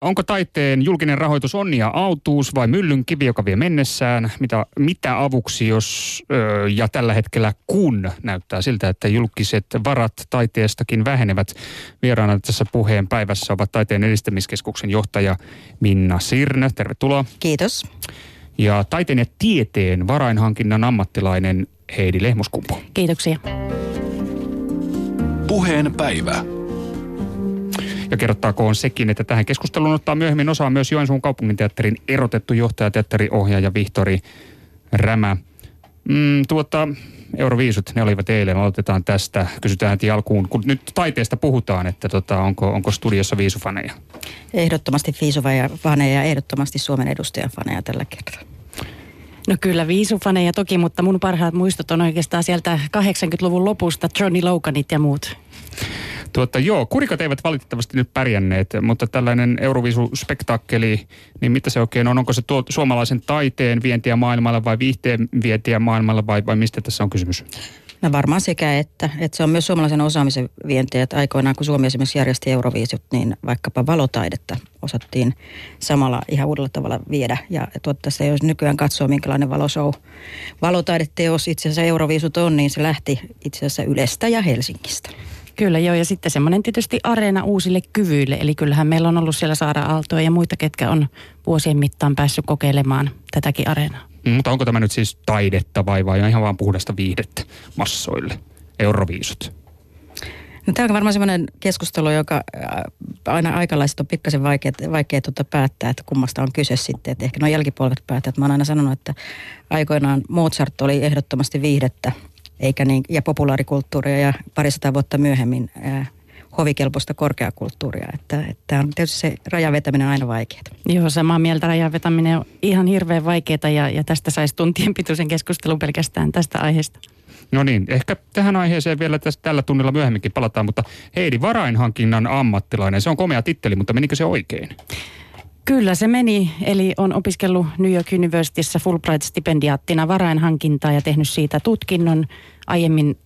Onko taiteen julkinen rahoitus onnia autuus vai myllyn kivi, joka vie mennessään? Mitä, mitä avuksi, jos ö, ja tällä hetkellä kun näyttää siltä, että julkiset varat taiteestakin vähenevät? Vieraana tässä puheen päivässä ovat taiteen edistämiskeskuksen johtaja Minna Sirnö. Tervetuloa. Kiitos. Ja taiteen ja tieteen varainhankinnan ammattilainen Heidi Lehmuskumpu. Kiitoksia. Puheen päivä. Ja kerrottaakoon sekin, että tähän keskusteluun ottaa myöhemmin osaa myös Joensuun kaupunginteatterin erotettu johtaja, teatteriohjaaja Vihtori Rämä. Mm, tuota, Euroviisut, ne olivat eilen. Aloitetaan tästä. Kysytään heti alkuun, kun nyt taiteesta puhutaan, että tota, onko, onko studiossa viisufaneja? Ehdottomasti viisufaneja ja ehdottomasti Suomen edustajan faneja tällä kertaa. No kyllä viisufaneja toki, mutta mun parhaat muistot on oikeastaan sieltä 80-luvun lopusta, Johnny Loganit ja muut. Tuota, joo, kurikat eivät valitettavasti nyt pärjänneet, mutta tällainen Eurovisu-spektaakkeli, niin mitä se oikein on? Onko se tuo, suomalaisen taiteen vientiä maailmalle vai viihteen vientiä maailmalle vai, vai mistä tässä on kysymys? No varmaan sekä että, että se on myös suomalaisen osaamisen vientiä, että aikoinaan kun Suomi esimerkiksi järjesti Euroviisut, niin vaikkapa valotaidetta osattiin samalla ihan uudella tavalla viedä. Ja tuottaessa jos nykyään katsoo, minkälainen valoshow, valotaideteos itse asiassa Euroviisut on, niin se lähti itse asiassa Ylestä ja Helsingistä. Kyllä joo, ja sitten semmoinen tietysti areena uusille kyvyille. Eli kyllähän meillä on ollut siellä Saara Aaltoa ja muita, ketkä on vuosien mittaan päässyt kokeilemaan tätäkin areenaa. Mm, mutta onko tämä nyt siis taidetta vai, vai ihan vaan puhdasta viihdettä massoille? Euroviisut. No, tämä on varmaan sellainen keskustelu, joka äh, aina aikalaiset on pikkasen vaikea, vaikea tuota päättää, että kummasta on kyse sitten. Että ehkä nuo jälkipolvet päättää. Mä oon aina sanonut, että aikoinaan Mozart oli ehdottomasti viihdettä eikä niin, ja populaarikulttuuria ja parisataa vuotta myöhemmin ää, hovikelpoista korkeakulttuuria. Että, että on tietysti se rajavetäminen aina vaikeaa. Joo, samaa mieltä rajavetäminen on ihan hirveän vaikeaa ja, ja tästä saisi tuntien pituisen keskustelun pelkästään tästä aiheesta. No niin, ehkä tähän aiheeseen vielä tässä, tällä tunnilla myöhemminkin palataan, mutta Heidi, varainhankinnan ammattilainen, se on komea titteli, mutta menikö se oikein? Kyllä se meni, eli on opiskellut New York Universityssä Fulbright-stipendiaattina varainhankintaa ja tehnyt siitä tutkinnon. Aiemmin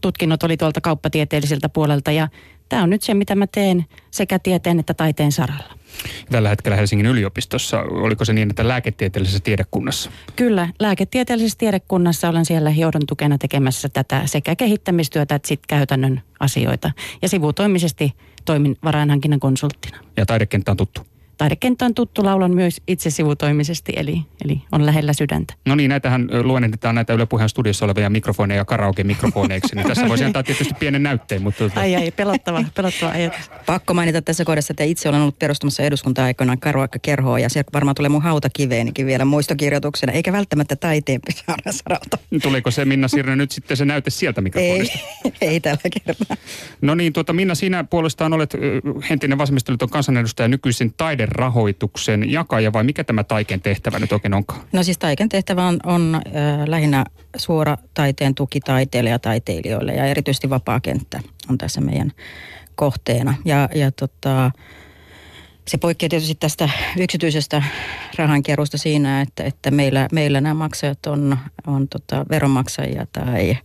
tutkinnot oli tuolta kauppatieteelliseltä puolelta ja tämä on nyt se, mitä mä teen sekä tieteen että taiteen saralla. Tällä hetkellä Helsingin yliopistossa, oliko se niin, että lääketieteellisessä tiedekunnassa? Kyllä, lääketieteellisessä tiedekunnassa olen siellä johdon tukena tekemässä tätä sekä kehittämistyötä että sitten käytännön asioita. Ja sivutoimisesti toimin varainhankinnan konsulttina. Ja taidekenttä on tuttu? Taidekenttä on tuttu laulan myös itse sivutoimisesti, eli, eli on lähellä sydäntä. No niin, näitähän luonnehditaan näitä Yle Puheen studiossa olevia mikrofoneja karaoke-mikrofoneiksi, niin tässä voisi antaa tietysti pienen näytteen. Mutta... Tuota- ai ai, pelottava, pelottava ajatus. Pakko mainita tässä kohdassa, että itse olen ollut perustamassa eduskunta-aikoinaan kerhoa ja se varmaan tulee mun hautakiveenikin vielä muistokirjoituksena, eikä välttämättä taiteen saralta. Tuliko se Minna Sirne nyt sitten se näyte sieltä mikrofonista? Ei, ei tällä kertaa. No niin, tuota, Minna, sinä puolestaan olet entinen vasemmistoliiton kansanedustaja nykyisin taide rahoituksen jakaja vai mikä tämä Taiken tehtävä nyt oikein onkaan? No siis Taiken tehtävä on, on äh, lähinnä suora taiteen tuki taiteille ja taiteilijoille ja erityisesti vapaa kenttä on tässä meidän kohteena. Ja, ja tota, se poikkeaa tietysti tästä yksityisestä rahankeruusta siinä, että, että meillä, meillä nämä maksajat on, on tota veronmaksajia tai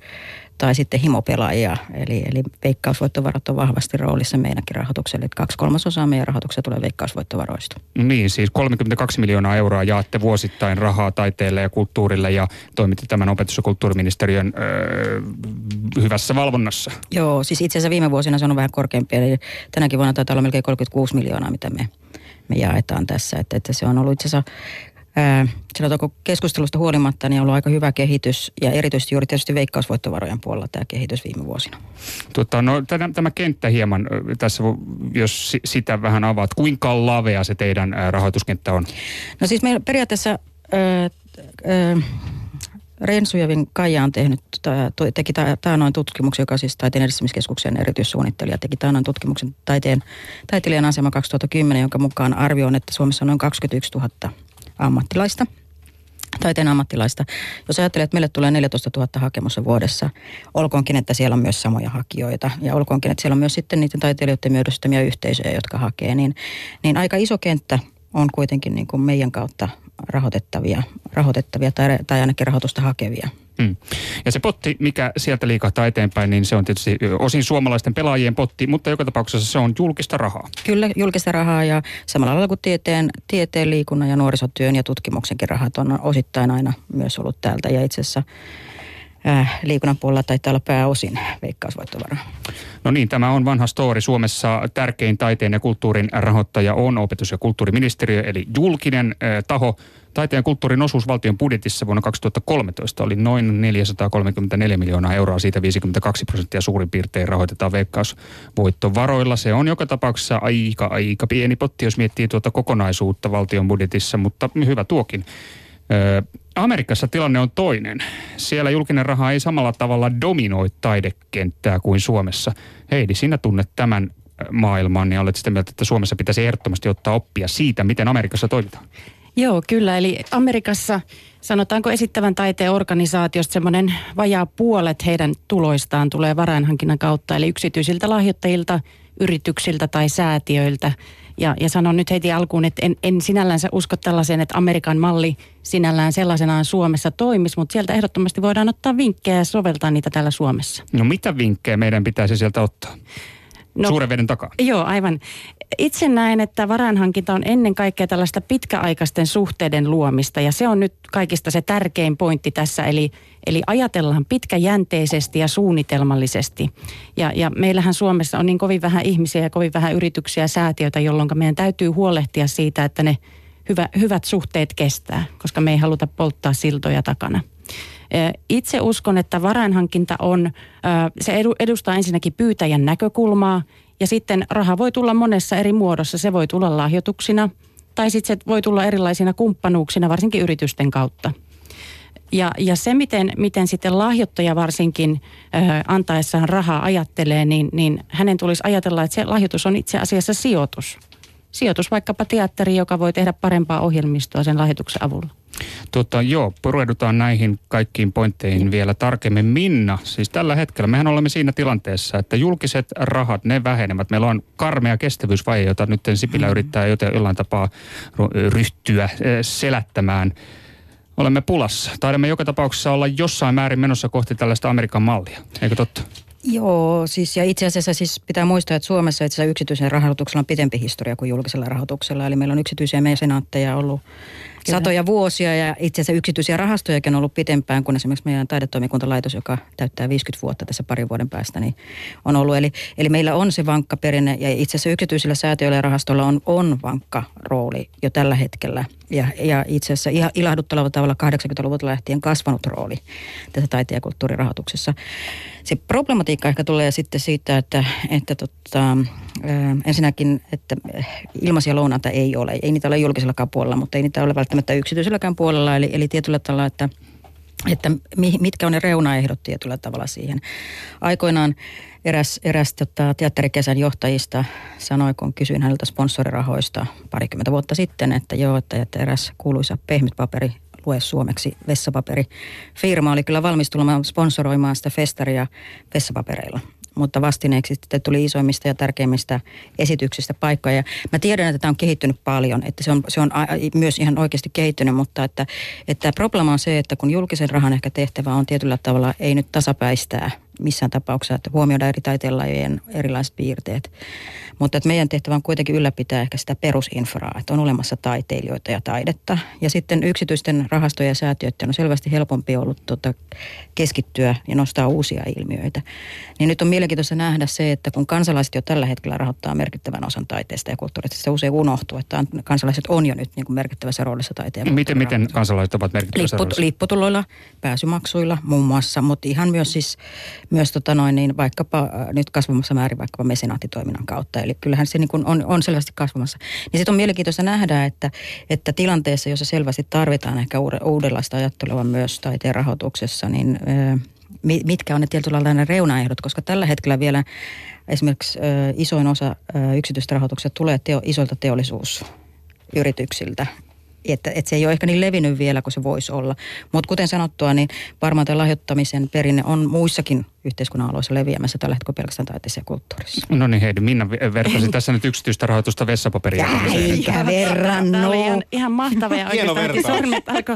tai sitten himopelaajia. Eli, eli veikkausvoittovarat on vahvasti roolissa meidänkin rahoitukselle. Eli kaksi kolmasosaa meidän rahoituksesta tulee veikkausvoittovaroista. Niin, siis 32 miljoonaa euroa jaatte vuosittain rahaa taiteelle ja kulttuurille ja toimitte tämän opetus- ja kulttuuriministeriön öö, hyvässä valvonnassa. Joo, siis itse asiassa viime vuosina se on vähän korkeampi. Eli tänäkin vuonna taitaa olla melkein 36 miljoonaa, mitä me, me jaetaan tässä. Että, että se on ollut itse asiassa sanotaanko keskustelusta huolimatta, niin on ollut aika hyvä kehitys ja erityisesti juuri tietysti veikkausvoittovarojen puolella tämä kehitys viime vuosina. Tota, no, tämä, tämä kenttä hieman tässä, jos sitä vähän avaat, kuinka lavea se teidän rahoituskenttä on? No siis meillä periaatteessa ö, ö, Rensujevin Kaija on tehnyt, teki taanoin tutkimuksen, joka siis taiteen edistämiskeskuksen erityissuunnittelija teki taanoin tutkimuksen taiteen, taiteilijan asema 2010, jonka mukaan arvio on, että Suomessa on noin 21 000 ammattilaista, taiteen ammattilaista. Jos ajattelee, että meille tulee 14 000 hakemusta vuodessa, olkoonkin, että siellä on myös samoja hakijoita ja olkoonkin, että siellä on myös sitten niiden taiteilijoiden myödystämiä yhteisöjä, jotka hakee, niin, niin aika iso kenttä on kuitenkin niin kuin meidän kautta rahoitettavia, rahoitettavia tai, tai ainakin rahoitusta hakevia. Hmm. Ja se potti, mikä sieltä liikahtaa eteenpäin, niin se on tietysti osin suomalaisten pelaajien potti, mutta joka tapauksessa se on julkista rahaa. Kyllä, julkista rahaa ja samalla lailla kuin tieteen, tieteen liikunnan ja nuorisotyön ja tutkimuksenkin rahat on osittain aina myös ollut täältä. Ja itse asiassa äh, liikunnan puolella taitaa olla pääosin veikkausvoittovaraa. No niin, tämä on vanha story. Suomessa tärkein taiteen ja kulttuurin rahoittaja on opetus- ja kulttuuriministeriö, eli julkinen äh, taho. Taiteen ja kulttuurin osuus valtion budjetissa vuonna 2013 oli noin 434 miljoonaa euroa, siitä 52 prosenttia suurin piirtein rahoitetaan veikkausvoittovaroilla. Se on joka tapauksessa aika, aika pieni potti, jos miettii tuota kokonaisuutta valtion budjetissa, mutta hyvä tuokin. Amerikassa tilanne on toinen. Siellä julkinen raha ei samalla tavalla dominoi taidekenttää kuin Suomessa. Heidi, sinä tunnet tämän maailman ja olet sitä mieltä, että Suomessa pitäisi ehdottomasti ottaa oppia siitä, miten Amerikassa toimitaan. Joo, kyllä. Eli Amerikassa sanotaanko esittävän taiteen organisaatiosta semmoinen vajaa puolet heidän tuloistaan tulee varainhankinnan kautta, eli yksityisiltä lahjoittajilta, yrityksiltä tai säätiöiltä. Ja, ja sanon nyt heti alkuun, että en, en sinällänsä usko tällaiseen, että Amerikan malli sinällään sellaisenaan Suomessa toimisi, mutta sieltä ehdottomasti voidaan ottaa vinkkejä ja soveltaa niitä täällä Suomessa. No mitä vinkkejä meidän pitäisi sieltä ottaa? No, Suuren veden takaa. Joo, aivan. Itse näen, että varainhankinta on ennen kaikkea tällaista pitkäaikaisten suhteiden luomista ja se on nyt kaikista se tärkein pointti tässä. Eli, eli ajatellaan pitkäjänteisesti ja suunnitelmallisesti. Ja, ja meillähän Suomessa on niin kovin vähän ihmisiä ja kovin vähän yrityksiä ja säätiöitä, jolloin meidän täytyy huolehtia siitä, että ne hyvä, hyvät suhteet kestää, koska me ei haluta polttaa siltoja takana. Itse uskon, että varainhankinta on, se edustaa ensinnäkin pyytäjän näkökulmaa ja sitten raha voi tulla monessa eri muodossa. Se voi tulla lahjoituksina tai sitten se voi tulla erilaisina kumppanuuksina, varsinkin yritysten kautta. Ja, ja se, miten, miten sitten lahjoittaja varsinkin ö, antaessaan rahaa ajattelee, niin, niin hänen tulisi ajatella, että se lahjoitus on itse asiassa sijoitus. Sijoitus vaikkapa teatteri, joka voi tehdä parempaa ohjelmistoa sen lahjoituksen avulla. Tota, joo, pureudutaan näihin kaikkiin pointteihin vielä tarkemmin. Minna, siis tällä hetkellä mehän olemme siinä tilanteessa, että julkiset rahat, ne vähenevät. Meillä on karmea kestävyysvaje, jota nyt Sipilä mm. yrittää jollain tapaa ryhtyä eh, selättämään. Olemme pulassa. Taidamme joka tapauksessa olla jossain määrin menossa kohti tällaista Amerikan mallia. Eikö totta? Joo, siis ja itse asiassa siis pitää muistaa, että Suomessa itse asiassa yksityisen rahoituksella on pitempi historia kuin julkisella rahoituksella. Eli meillä on yksityisiä mesenaatteja ollut Kyllä. satoja vuosia ja itse asiassa yksityisiä rahastojakin on ollut pitempään kuin esimerkiksi meidän taidetoimikuntalaitos, joka täyttää 50 vuotta tässä parin vuoden päästä, niin on ollut. Eli, eli meillä on se vankka perinne ja itse asiassa yksityisillä säätiöillä ja rahastoilla on, on vankka rooli jo tällä hetkellä. Ja, ja itse asiassa ilahduttavalla tavalla 80-luvulta lähtien kasvanut rooli tässä taiteen ja kulttuurirahoituksessa. Se problematiikka ehkä tulee sitten siitä, että, että tota, ensinnäkin, että ilmaisia lounaita ei ole. Ei niitä ole julkisellakaan puolella, mutta ei niitä ole välttämättä yksityiselläkään puolella. Eli, eli tietyllä tavalla, että että mitkä on ne reunaehdot tietyllä tavalla siihen. Aikoinaan eräs, eräs tota, teatterikesän johtajista sanoi, kun kysyin häneltä sponsorirahoista parikymmentä vuotta sitten, että joo, että, että eräs kuuluisa pehmytpaperi lue suomeksi vessapaperi. Firma oli kyllä valmis tulemaan sponsoroimaan sitä festaria vessapapereilla mutta vastineeksi sitten tuli isoimmista ja tärkeimmistä esityksistä paikkoja. Ja mä tiedän, että tämä on kehittynyt paljon, että se on, se on myös ihan oikeasti kehittynyt, mutta että, että problema on se, että kun julkisen rahan ehkä tehtävä on tietyllä tavalla ei nyt tasapäistää missään tapauksessa, että huomioida eri taiteenlajien erilaiset piirteet. Mutta että meidän tehtävä on kuitenkin ylläpitää ehkä sitä perusinfraa, että on olemassa taiteilijoita ja taidetta. Ja sitten yksityisten rahastojen ja säätiöiden on selvästi helpompi ollut tota, keskittyä ja nostaa uusia ilmiöitä. Niin nyt on mielenkiintoista nähdä se, että kun kansalaiset jo tällä hetkellä rahoittaa merkittävän osan taiteesta ja kulttuurista, se usein unohtuu, että kansalaiset on jo nyt niin kuin merkittävässä roolissa taiteen ja Miten, miten kansalaiset ovat merkittävässä roolissa? Lipputuloilla, pääsymaksuilla muun muassa, mutta ihan myös siis myös tota noin, niin vaikkapa äh, nyt kasvamassa määrin vaikkapa mesenaattitoiminnan kautta. Eli kyllähän se niin kuin on, on selvästi kasvamassa. Niin sitten on mielenkiintoista nähdä, että, että tilanteessa, jossa selvästi tarvitaan ehkä uudenlaista ajattelua myös taiteen rahoituksessa, niin ö, mitkä on ne tietyllä lailla reunaehdot, koska tällä hetkellä vielä esimerkiksi ö, isoin osa yksityistä rahoituksesta tulee teo, isoilta teollisuusyrityksiltä, että, että se ei ole ehkä niin levinnyt vielä kuin se voisi olla. Mutta kuten sanottua, niin varmaan tämä lahjoittamisen perinne on muissakin yhteiskunnan aloissa leviämässä tällä hetkellä pelkästään taiteessa ja kulttuurissa. No niin Heidi, Minna vertasi tässä nyt yksityistä rahoitusta vessapaperia. Eikä verrannu. Tämä oli ihan, ihan mahtavaa ja oikeastaan sormet alkoi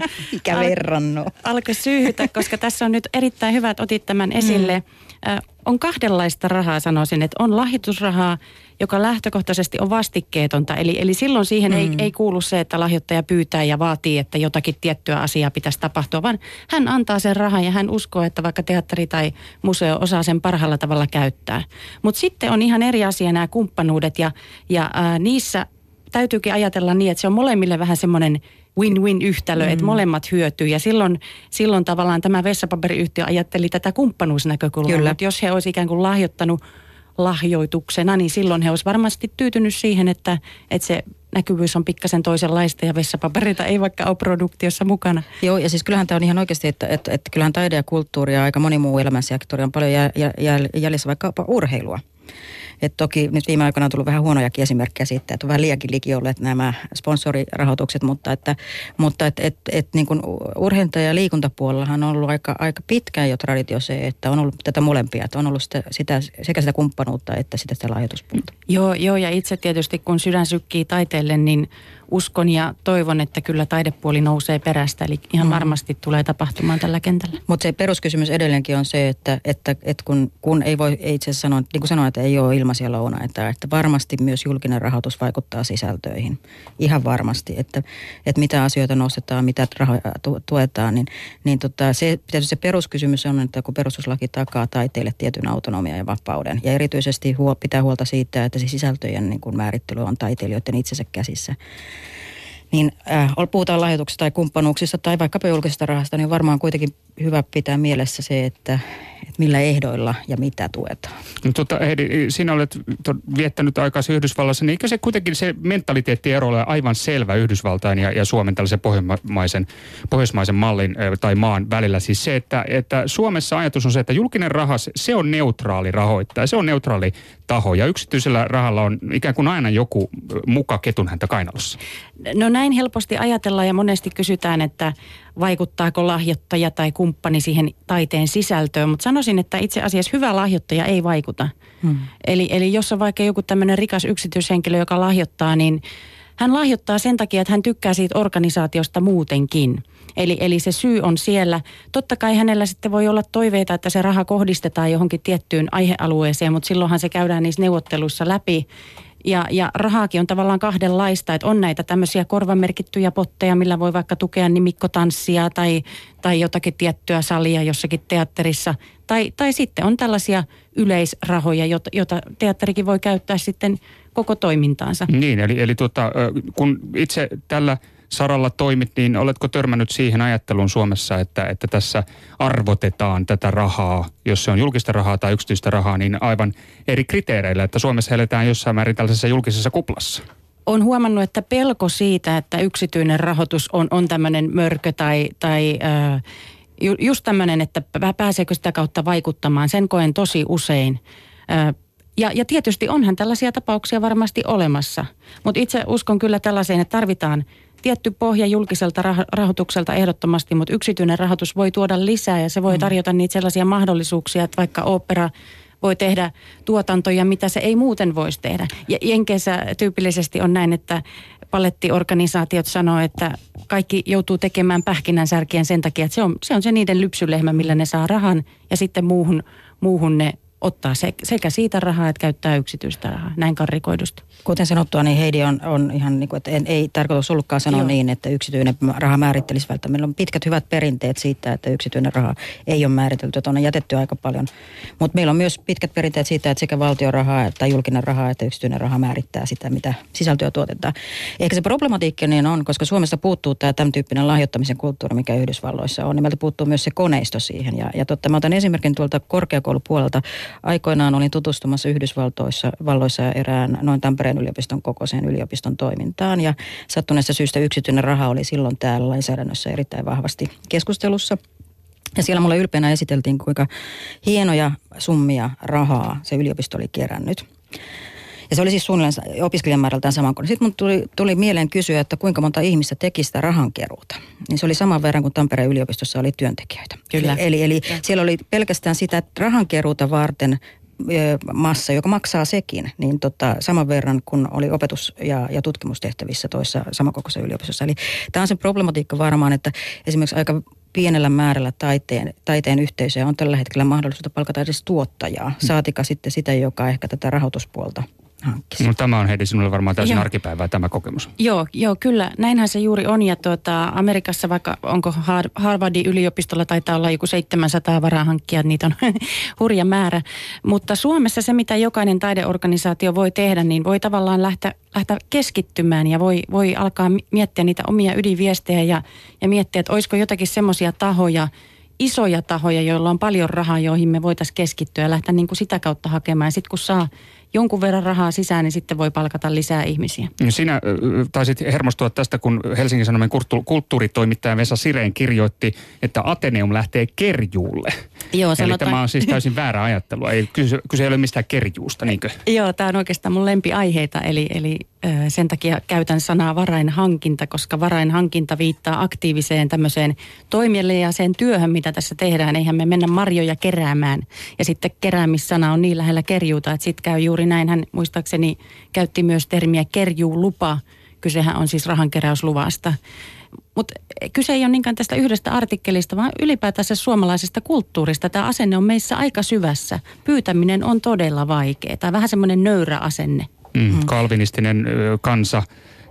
al- alko syyhytä, koska tässä on nyt erittäin hyvä, että otit tämän esille. Mm. On kahdenlaista rahaa sanoisin, että on lahjoitusrahaa, joka lähtökohtaisesti on vastikkeetonta. Eli, eli silloin siihen mm. ei, ei kuulu se, että lahjoittaja pyytää ja vaatii, että jotakin tiettyä asiaa pitäisi tapahtua, vaan hän antaa sen rahan ja hän uskoo, että vaikka teatteri tai museo osaa sen parhaalla tavalla käyttää. Mutta sitten on ihan eri asia nämä kumppanuudet ja, ja ää, niissä täytyykin ajatella niin, että se on molemmille vähän semmoinen win-win yhtälö, mm. että molemmat hyötyy. Ja silloin, silloin tavallaan tämä vessapaperiyhtiö ajatteli tätä kumppanuusnäkökulmaa. Mutta jos he olisivat ikään kuin lahjoittanut lahjoituksena, niin silloin he olisivat varmasti tyytynyt siihen, että, että se näkyvyys on pikkasen toisenlaista ja vessapaperita ei vaikka ole produktiossa mukana. Joo, ja siis kyllähän tämä on ihan oikeasti, että, että, että kyllähän taide ja kulttuuri ja aika moni muu elämänsektori on paljon jäljessä vaikka urheilua. Et toki nyt viime aikoina on tullut vähän huonojakin esimerkkejä siitä, että on vähän liiankin liki olleet nämä sponsorirahoitukset, mutta että, mutta että et, et, niin kuin urheinta- ja liikuntapuolellahan on ollut aika, aika pitkään jo traditio se, että on ollut tätä molempia, että on ollut sitä, sitä, sekä sitä kumppanuutta että sitä, sitä lahjoituspuolta. Joo, joo, ja itse tietysti kun sydän sykkii taiteelle, niin uskon ja toivon, että kyllä taidepuoli nousee perästä. Eli ihan mm. varmasti tulee tapahtumaan tällä kentällä. Mutta se peruskysymys edelleenkin on se, että, että, että kun, kun ei voi ei itse asiassa sanoa, niin kuin sanoin, että ei ole ilmaisia lounaita, että varmasti myös julkinen rahoitus vaikuttaa sisältöihin. Ihan varmasti, että, että mitä asioita nostetaan, mitä rahoja tuetaan, niin, niin tota, se, se peruskysymys on, että kun perustuslaki takaa taiteille tietyn autonomia ja vapauden, ja erityisesti huol, pitää huolta siitä, että se sisältöjen niin kuin määrittely on taiteilijoiden itsensä käsissä, niin äh, puhutaan lahjoituksista tai kumppanuuksista tai vaikkapa julkisesta rahasta, niin varmaan kuitenkin hyvä pitää mielessä se, että, että millä ehdoilla ja mitä tuetaan. No, tota, Heidi, sinä olet viettänyt aikaa Yhdysvallassa, niin eikö se kuitenkin se mentaliteetti ole aivan selvä Yhdysvaltain ja, ja Suomen tällaisen pohjoismaisen, pohjoismaisen mallin tai maan välillä? Siis se, että, että Suomessa ajatus on se, että julkinen raha, se on neutraali rahoittaja, se on neutraali taho ja yksityisellä rahalla on ikään kuin aina joku muka ketun häntä kainalossa. No näin helposti ajatellaan ja monesti kysytään, että vaikuttaako lahjoittaja tai kumppani siihen taiteen sisältöön, mutta sanoisin, että itse asiassa hyvä lahjoittaja ei vaikuta. Hmm. Eli, eli jos on vaikka joku tämmöinen rikas yksityishenkilö, joka lahjoittaa, niin hän lahjoittaa sen takia, että hän tykkää siitä organisaatiosta muutenkin. Eli, eli se syy on siellä. Totta kai hänellä sitten voi olla toiveita, että se raha kohdistetaan johonkin tiettyyn aihealueeseen, mutta silloinhan se käydään niissä neuvotteluissa läpi. Ja, ja rahaakin on tavallaan kahdenlaista, että on näitä tämmöisiä korvamerkittyjä potteja, millä voi vaikka tukea nimikkotanssia tai, tai jotakin tiettyä salia jossakin teatterissa. Tai, tai sitten on tällaisia yleisrahoja, jota, jota teatterikin voi käyttää sitten koko toimintaansa. Niin, eli, eli tuota, kun itse tällä saralla toimit, niin oletko törmännyt siihen ajatteluun Suomessa, että, että tässä arvotetaan tätä rahaa, jos se on julkista rahaa tai yksityistä rahaa, niin aivan eri kriteereillä, että Suomessa eletään jossain määrin tällaisessa julkisessa kuplassa? on huomannut, että pelko siitä, että yksityinen rahoitus on, on tämmöinen mörkö tai, tai äh, just tämmöinen, että pääseekö sitä kautta vaikuttamaan, sen koen tosi usein. Äh, ja, ja tietysti onhan tällaisia tapauksia varmasti olemassa, mutta itse uskon kyllä tällaiseen, että tarvitaan tietty pohja julkiselta rahoitukselta ehdottomasti, mutta yksityinen rahoitus voi tuoda lisää ja se voi mm. tarjota niitä sellaisia mahdollisuuksia, että vaikka opera voi tehdä tuotantoja, mitä se ei muuten voisi tehdä. Ja Jenkeissä tyypillisesti on näin, että palettiorganisaatiot sanoo, että kaikki joutuu tekemään pähkinänsärkien sen takia, että se on, se on se niiden lypsylehmä, millä ne saa rahan ja sitten muuhun, muuhun ne ottaa sekä siitä rahaa että käyttää yksityistä rahaa, näin karrikoidusti. Kuten sanottua, niin Heidi on, on ihan niin kuin, että en, ei tarkoitus ollutkaan sanoa Joo. niin, että yksityinen raha määrittelisi välttämättä. Meillä on pitkät hyvät perinteet siitä, että yksityinen raha ei ole määritelty, että on jätetty aika paljon. Mutta meillä on myös pitkät perinteet siitä, että sekä valtion rahaa että julkinen raha että yksityinen raha määrittää sitä, mitä sisältöä tuotetaan. Ehkä se problematiikka niin on, koska Suomessa puuttuu tämä tämän tyyppinen lahjoittamisen kulttuuri, mikä Yhdysvalloissa on, niin meiltä puuttuu myös se koneisto siihen. Ja, ja totta, mä otan esimerkin tuolta korkeakoulupuolelta aikoinaan olin tutustumassa Yhdysvaltoissa valloissa erään noin Tampereen yliopiston kokoiseen yliopiston toimintaan. Ja sattuneesta syystä yksityinen raha oli silloin täällä lainsäädännössä erittäin vahvasti keskustelussa. Ja siellä mulle ylpeänä esiteltiin, kuinka hienoja summia rahaa se yliopisto oli kerännyt. Ja se oli siis suunnilleen opiskelijamäärältään saman kuin. Sitten mun tuli, tuli mieleen kysyä, että kuinka monta ihmistä teki sitä rahankeruuta. Niin se oli saman verran kuin Tampereen yliopistossa oli työntekijöitä. Kyllä. Eli, eli siellä oli pelkästään sitä rahankeruuta varten massa, joka maksaa sekin, niin tota, saman verran kuin oli opetus- ja, ja tutkimustehtävissä toissa samankokoisessa yliopistossa. Eli tämä on se problematiikka varmaan, että esimerkiksi aika pienellä määrällä taiteen, taiteen yhteisöjä on tällä hetkellä mahdollisuutta palkata edes tuottajaa, saatika sitten sitä, joka ehkä tätä rahoituspuolta hankkisi. No, tämä on Heidi sinulle varmaan täysin joo. arkipäivää tämä kokemus. Joo, joo, kyllä. Näinhän se juuri on. Ja tuota, Amerikassa vaikka onko Harvardin yliopistolla taitaa olla joku 700 varahankkia, niitä on hurja määrä. Mutta Suomessa se, mitä jokainen taideorganisaatio voi tehdä, niin voi tavallaan lähteä, lähteä keskittymään ja voi, voi alkaa miettiä niitä omia ydinviestejä ja, ja miettiä, että olisiko jotakin semmoisia tahoja, isoja tahoja, joilla on paljon rahaa, joihin me voitaisiin keskittyä ja lähteä niin kuin sitä kautta hakemaan. Ja sitten kun saa jonkun verran rahaa sisään, niin sitten voi palkata lisää ihmisiä. Sinä taisit hermostua tästä, kun Helsingin Sanomien kulttuuritoimittaja Vesa Sireen kirjoitti, että Ateneum lähtee kerjuulle. Joo, sanotaan... Eli tämä on siis täysin väärä ajattelua. Ei, kyse, kyse ei ole mistään kerjuusta, niinkö? Joo, tämä on oikeastaan mun lempiaiheita, eli, eli sen takia käytän sanaa varainhankinta, koska varainhankinta viittaa aktiiviseen tämmöiseen toimijalliseen työhön, mitä tässä tehdään. Eihän me mennä marjoja keräämään. Ja sitten keräämissana on niin lähellä kerjuuta, että sitten käy juuri näin. Hän muistaakseni käytti myös termiä kerjuulupa. Kysehän on siis rahankeräysluvasta. Mutta kyse ei ole niinkään tästä yhdestä artikkelista, vaan ylipäätänsä suomalaisesta kulttuurista. Tämä asenne on meissä aika syvässä. Pyytäminen on todella vaikeaa. Vähän semmoinen nöyrä asenne. Mm, kalvinistinen kansa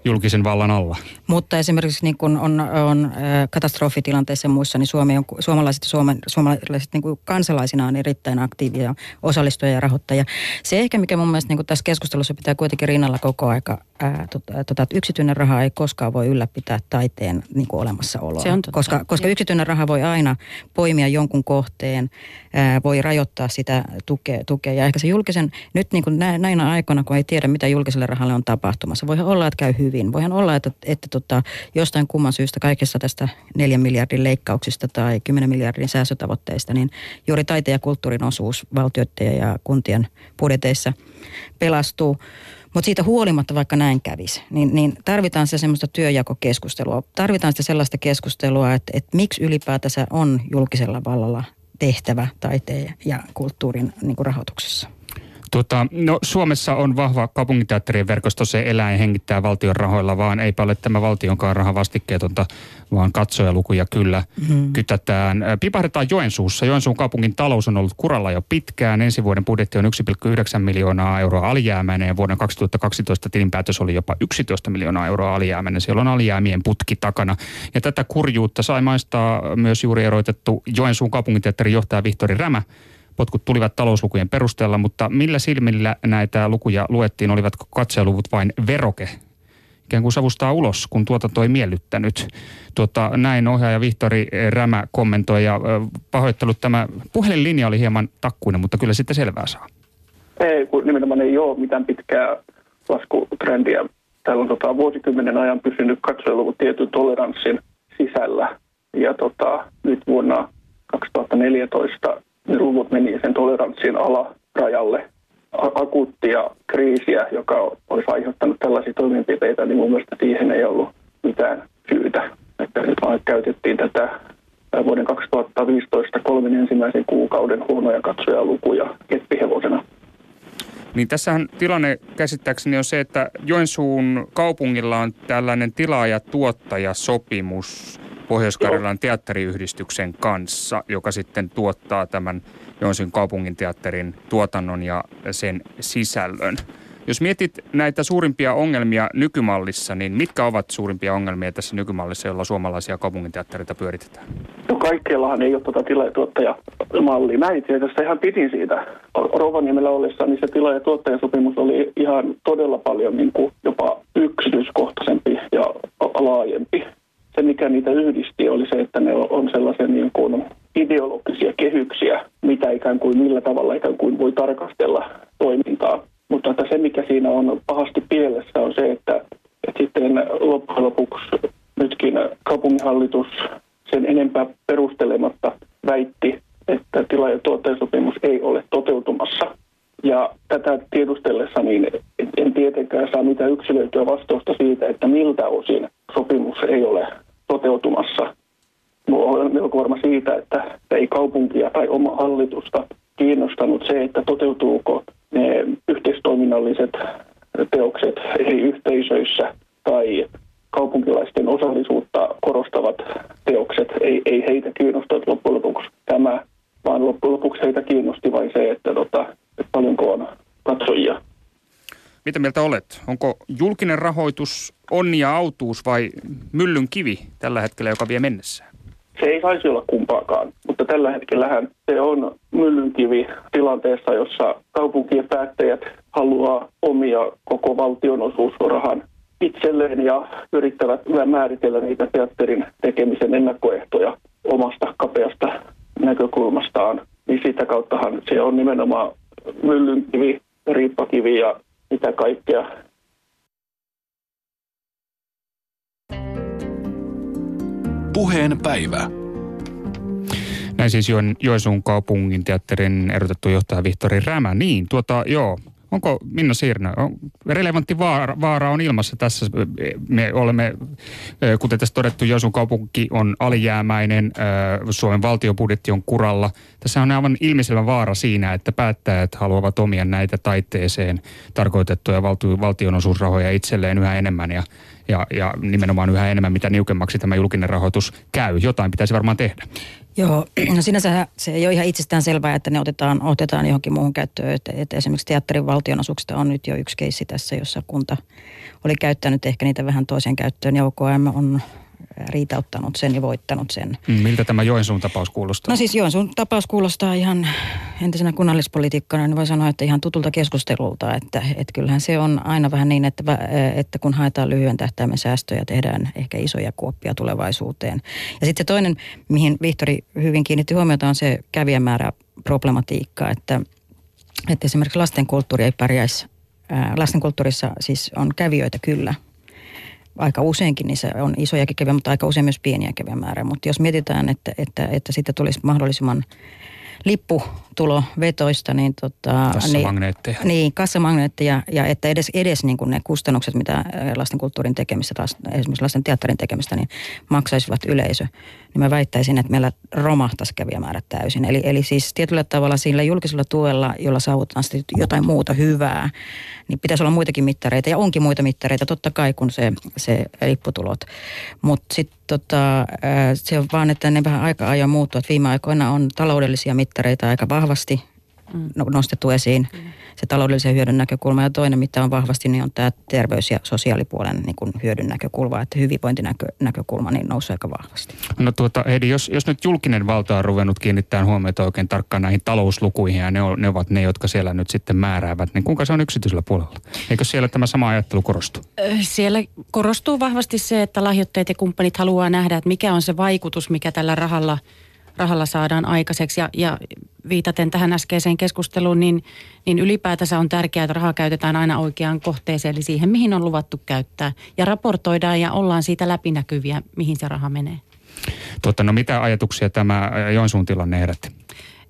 julkisen vallan alla. Mutta esimerkiksi niin kun on, on katastrofitilanteissa ja muissa, niin Suomi on, suomalaiset, Suomen, suomalaiset niin kuin kansalaisina on erittäin aktiivia osallistuja ja rahoittajia. Se ehkä, mikä mun mielestä niin tässä keskustelussa pitää kuitenkin rinnalla koko aika, ää, tota, tota, että yksityinen raha ei koskaan voi ylläpitää taiteen niin kuin olemassaoloa. Se on totta. Koska, koska yksityinen raha voi aina poimia jonkun kohteen, ää, voi rajoittaa sitä tukea, tukea. Ja ehkä se julkisen, nyt niin kuin näinä aikoina, kun ei tiedä, mitä julkiselle rahalle on tapahtumassa, voi olla, että käy hyvin hyvin. Voihan olla, että, että tota, jostain kumman syystä kaikessa tästä neljän miljardin leikkauksista tai 10 miljardin säästötavoitteista, niin juuri taiteen ja kulttuurin osuus valtioiden ja kuntien budjeteissa pelastuu. Mutta siitä huolimatta, vaikka näin kävisi, niin, niin tarvitaan se semmoista työjakokeskustelua. Tarvitaan sitä sellaista keskustelua, että, että miksi ylipäätänsä on julkisella vallalla tehtävä taiteen ja kulttuurin niin rahoituksessa. Tuota, no, Suomessa on vahva kaupunginteatterien verkosto, se elää ja hengittää valtion rahoilla, vaan eipä ole tämä valtionkaan raha vastikkeetonta, vaan katsojalukuja kyllä mm-hmm. kytätään. Pipahdetaan Joensuussa. Joensuun kaupungin talous on ollut kuralla jo pitkään. Ensi vuoden budjetti on 1,9 miljoonaa euroa alijäämäinen ja vuoden 2012 tilinpäätös oli jopa 11 miljoonaa euroa alijäämäinen. Siellä on alijäämien putki takana. Ja tätä kurjuutta sai maistaa myös juuri eroitettu Joensuun kaupunginteatterin johtaja Vihtori Rämä, Potkut tulivat talouslukujen perusteella, mutta millä silmillä näitä lukuja luettiin? Olivatko katseluvut vain veroke? Ikään kuin savustaa ulos, kun tuotanto ei miellyttänyt. Tuota, näin ohjaaja Vihtori Rämä kommentoi ja pahoittelut tämä puhelinlinja oli hieman takkuinen, mutta kyllä sitten selvää saa. Ei, kun nimenomaan ei ole mitään pitkää laskutrendiä. Täällä on tota, vuosikymmenen ajan pysynyt katsojaluvut tietyn toleranssin sisällä. Ja tota, nyt vuonna 2014 ne luvut meni sen toleranssin alarajalle. Akuuttia kriisiä, joka olisi aiheuttanut tällaisia toimenpiteitä, niin mun mielestä siihen ei ollut mitään syytä. Että nyt vaan käytettiin tätä vuoden 2015 kolmen ensimmäisen kuukauden huonoja katsojalukuja keppihevosena. Niin tässähän tilanne käsittääkseni on se, että Joensuun kaupungilla on tällainen tilaaja-tuottaja-sopimus Pohjois-Karjalan teatteriyhdistyksen kanssa, joka sitten tuottaa tämän Joensuun kaupunginteatterin tuotannon ja sen sisällön. Jos mietit näitä suurimpia ongelmia nykymallissa, niin mitkä ovat suurimpia ongelmia tässä nykymallissa, jolla suomalaisia kaupunginteattereita pyöritetään? No kaikkiallahan ei ole tuota tilatuottajamallia. Mä itse asiassa ihan pidin siitä. Rovaniemellä ollessa niin se tila- ja tuottajasopimus oli ihan todella paljon niin kuin jopa yksityiskohtaisempi ja laajempi se, mikä niitä yhdisti, oli se, että ne on sellaisia niin kuin ideologisia kehyksiä, mitä ikään kuin millä tavalla ikään kuin voi tarkastella toimintaa. Mutta että se, mikä siinä on pahasti pielessä, on se, että, että sitten loppujen lopuksi nytkin kaupunginhallitus sen enempää perustelematta väitti, että tila- ja tuottajasopimus ei ole toteutumassa. Ja tätä tiedustellessa niin tietenkään saa mitään yksilöityä vastausta siitä, että miltä osin sopimus ei ole toteutumassa. Olen melko varma siitä, että ei kaupunkia tai oma hallitusta kiinnostanut se, että toteutuuko ne yhteistoiminnalliset teokset eri yhteisöissä tai kaupunkilaisten osallisuutta korostavat teokset. Ei, ei heitä kiinnostanut loppujen lopuksi tämä, vaan loppujen lopuksi heitä kiinnosti vain se, että, tota, että paljonko on katsojia. Mitä mieltä olet? Onko julkinen rahoitus onni ja autuus vai myllyn kivi tällä hetkellä, joka vie mennessään? Se ei saisi olla kumpaakaan, mutta tällä hetkellähän se on myllynkivi tilanteessa, jossa kaupunkien päättäjät haluaa omia koko valtionosuusrahan itselleen ja yrittävät määritellä niitä teatterin tekemisen ennakkoehtoja omasta kapeasta näkökulmastaan. Niin sitä kauttahan se on nimenomaan Näin siis Joensuun kaupungin teatterin erotettu johtaja Vihtori Rämä. Niin, tuota, joo, Onko Minna Siirnö, on, relevantti vaara, vaara on ilmassa tässä. Me olemme, kuten tässä todettu, Joensuun kaupunki on alijäämäinen, Suomen valtiobudjetti on kuralla. Tässä on aivan ilmiselvä vaara siinä, että päättäjät haluavat omia näitä taiteeseen tarkoitettuja valtio, valtionosuusrahoja itselleen yhä enemmän ja, ja, ja nimenomaan yhä enemmän, mitä niukemmaksi tämä julkinen rahoitus käy. Jotain pitäisi varmaan tehdä. Joo, no sinänsä se ei ole ihan itsestään selvää, että ne otetaan, otetaan johonkin muuhun käyttöön. Että, että esimerkiksi teatterin valtionosuuksista on nyt jo yksi keissi tässä, jossa kunta oli käyttänyt ehkä niitä vähän toiseen käyttöön ja OKM on riitauttanut sen ja voittanut sen. Mm, miltä tämä Joensuun tapaus kuulostaa? No siis Joensuun tapaus kuulostaa ihan entisenä kunnallispolitiikkana, niin voi sanoa, että ihan tutulta keskustelulta, että, että kyllähän se on aina vähän niin, että, että kun haetaan lyhyen tähtäimen säästöjä, tehdään ehkä isoja kuoppia tulevaisuuteen. Ja sitten toinen, mihin Vihtori hyvin kiinnitti huomiota, on se kävijämäärä problematiikka, että, että esimerkiksi lastenkulttuuri ei pärjäisi lastenkulttuurissa siis on kävijöitä kyllä, aika useinkin, niin se on isojakin käviä, mutta aika usein myös pieniä kävijämääriä. Mutta jos mietitään, että, että, että siitä tulisi mahdollisimman lipputulovetoista, niin, tota, kassamagneetteja. Niin, niin, kassamagneetteja ja että edes, edes niin kuin ne kustannukset, mitä lasten kulttuurin tekemistä, taas, esimerkiksi lasten teatterin tekemistä, niin maksaisivat yleisö. Niin mä väittäisin, että meillä romahtaisi kävijämäärät täysin. Eli, eli siis tietyllä tavalla sillä julkisella tuella, jolla saavutetaan jotain muuta hyvää, niin pitäisi olla muitakin mittareita ja onkin muita mittareita totta kai kuin se, se lipputulot. Mutta sitten tota, se on vaan, että ne vähän aika ajoin muuttuu. Viime aikoina on taloudellisia mittareita aika vahvasti nostettu esiin. Mm se taloudellisen hyödyn näkökulma. Ja toinen, mitä on vahvasti, niin on tämä terveys- ja sosiaalipuolen niin kuin hyödyn näkökulma, että hyvinvointinäkökulma niin nousee aika vahvasti. No tuota, Heidi, jos, jos nyt julkinen valta on ruvennut kiinnittämään huomiota oikein tarkkaan näihin talouslukuihin ja ne, on, ne ovat ne, jotka siellä nyt sitten määräävät, niin kuinka se on yksityisellä puolella? Eikö siellä tämä sama ajattelu korostu? Siellä korostuu vahvasti se, että lahjoitteet ja kumppanit haluaa nähdä, että mikä on se vaikutus, mikä tällä rahalla – rahalla saadaan aikaiseksi. Ja, ja viitaten tähän äskeiseen keskusteluun, niin, niin ylipäätänsä on tärkeää, että rahaa käytetään aina oikeaan kohteeseen, eli siihen, mihin on luvattu käyttää. Ja raportoidaan ja ollaan siitä läpinäkyviä, mihin se raha menee. Totta, no mitä ajatuksia tämä Joensuun tilanne herätti?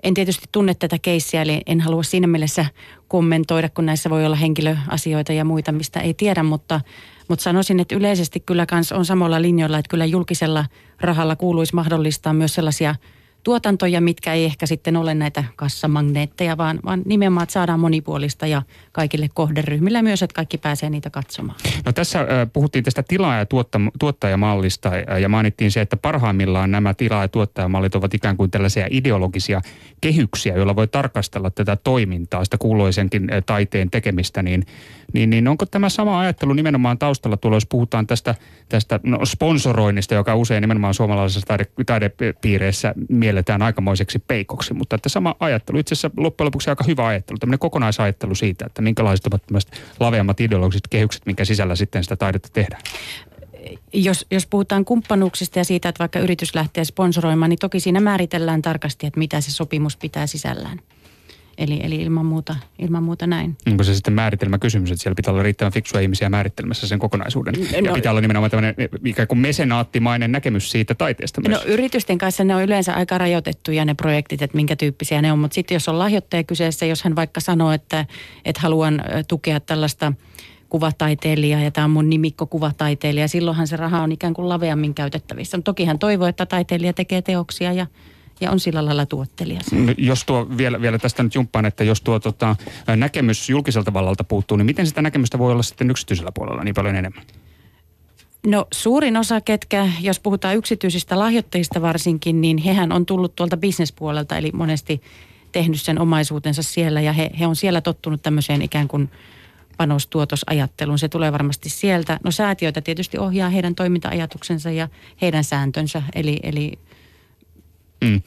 En tietysti tunne tätä keissiä, eli en halua siinä mielessä kommentoida, kun näissä voi olla henkilöasioita ja muita, mistä ei tiedä, mutta, mutta sanoisin, että yleisesti kyllä kans on samalla linjoilla, että kyllä julkisella rahalla kuuluisi mahdollistaa myös sellaisia – tuotantoja, mitkä ei ehkä sitten ole näitä kassamagneetteja, vaan, vaan nimenomaan, että saadaan monipuolista ja kaikille kohderyhmille myös, että kaikki pääsee niitä katsomaan. No tässä puhuttiin tästä tilaa- ja tuotta, tuottajamallista ja mainittiin se, että parhaimmillaan nämä tilaa- ja tuottajamallit ovat ikään kuin tällaisia ideologisia kehyksiä, joilla voi tarkastella tätä toimintaa, sitä kuuluisenkin taiteen tekemistä, niin, niin, niin onko tämä sama ajattelu nimenomaan taustalla tuolla, jos puhutaan tästä, tästä no, sponsoroinnista, joka usein nimenomaan suomalaisessa taide, taidepiireissä mielletään aikamoiseksi peikoksi, mutta että sama ajattelu, itse asiassa loppujen lopuksi aika hyvä ajattelu, tämmöinen kokonaisajattelu siitä, että minkälaiset ovat tämmöiset laveammat ideologiset kehykset, minkä sisällä sitten sitä taidetta tehdään jos, jos puhutaan kumppanuuksista ja siitä, että vaikka yritys lähtee sponsoroimaan, niin toki siinä määritellään tarkasti, että mitä se sopimus pitää sisällään. Eli, eli ilman, muuta, ilman muuta näin. Onko se sitten määritelmäkysymys, että siellä pitää olla riittävän fiksuja ihmisiä määrittelemässä sen kokonaisuuden? No, ja pitää olla nimenomaan tämmöinen ikään kuin mesenaattimainen näkemys siitä taiteesta myös. No yritysten kanssa ne on yleensä aika rajoitettuja ne projektit, että minkä tyyppisiä ne on. Mutta sitten jos on lahjoittaja kyseessä, jos hän vaikka sanoo, että, että haluan tukea tällaista kuvataiteilija ja tämä on mun nimikko kuvataiteilija. Silloinhan se raha on ikään kuin laveammin käytettävissä. Toki hän toivoo, että taiteilija tekee teoksia ja, ja on sillä lailla tuottelija. Jos tuo vielä, vielä tästä nyt jumppaan, että jos tuo tota, näkemys julkiselta vallalta puuttuu, niin miten sitä näkemystä voi olla sitten yksityisellä puolella niin paljon enemmän? No suurin osa, ketkä, jos puhutaan yksityisistä lahjoittajista varsinkin, niin hehän on tullut tuolta bisnespuolelta, eli monesti tehnyt sen omaisuutensa siellä ja he, he on siellä tottunut tämmöiseen ikään kuin panostuotosajatteluun. Se tulee varmasti sieltä. No säätiöitä tietysti ohjaa heidän toiminta-ajatuksensa ja heidän sääntönsä, eli, eli Mm.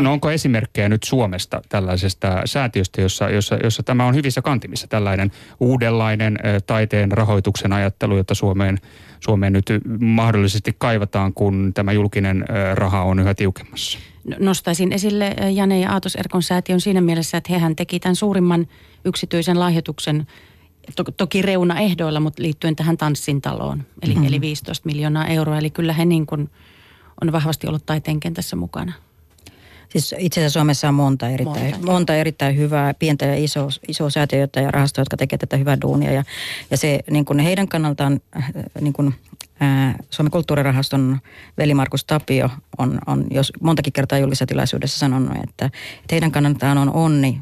No onko esimerkkejä nyt Suomesta tällaisesta säätiöstä, jossa, jossa, jossa tämä on hyvissä kantimissa, tällainen uudenlainen taiteen rahoituksen ajattelu, jota Suomeen, Suomeen nyt mahdollisesti kaivataan, kun tämä julkinen raha on yhä tiukemmassa? No, nostaisin esille Jane ja Aatos Erkon säätiön siinä mielessä, että hehän teki tämän suurimman yksityisen lahjoituksen to, toki reunaehdoilla, mutta liittyen tähän tanssintaloon, eli, mm-hmm. eli 15 miljoonaa euroa. Eli kyllä he niin kuin on vahvasti ollut taiteen kentässä mukana. Siis itse asiassa Suomessa on monta erittäin, monta, monta erittäin hyvää, pientä ja iso, iso säätiötä ja rahastoa, jotka tekevät tätä hyvää duunia. Ja, ja se niin kuin heidän kannaltaan, äh, niin kuin, ää, Suomen kulttuurirahaston veli Markus Tapio on, on jos montakin kertaa julkisessa tilaisuudessa sanonut, että, että heidän kannaltaan on onni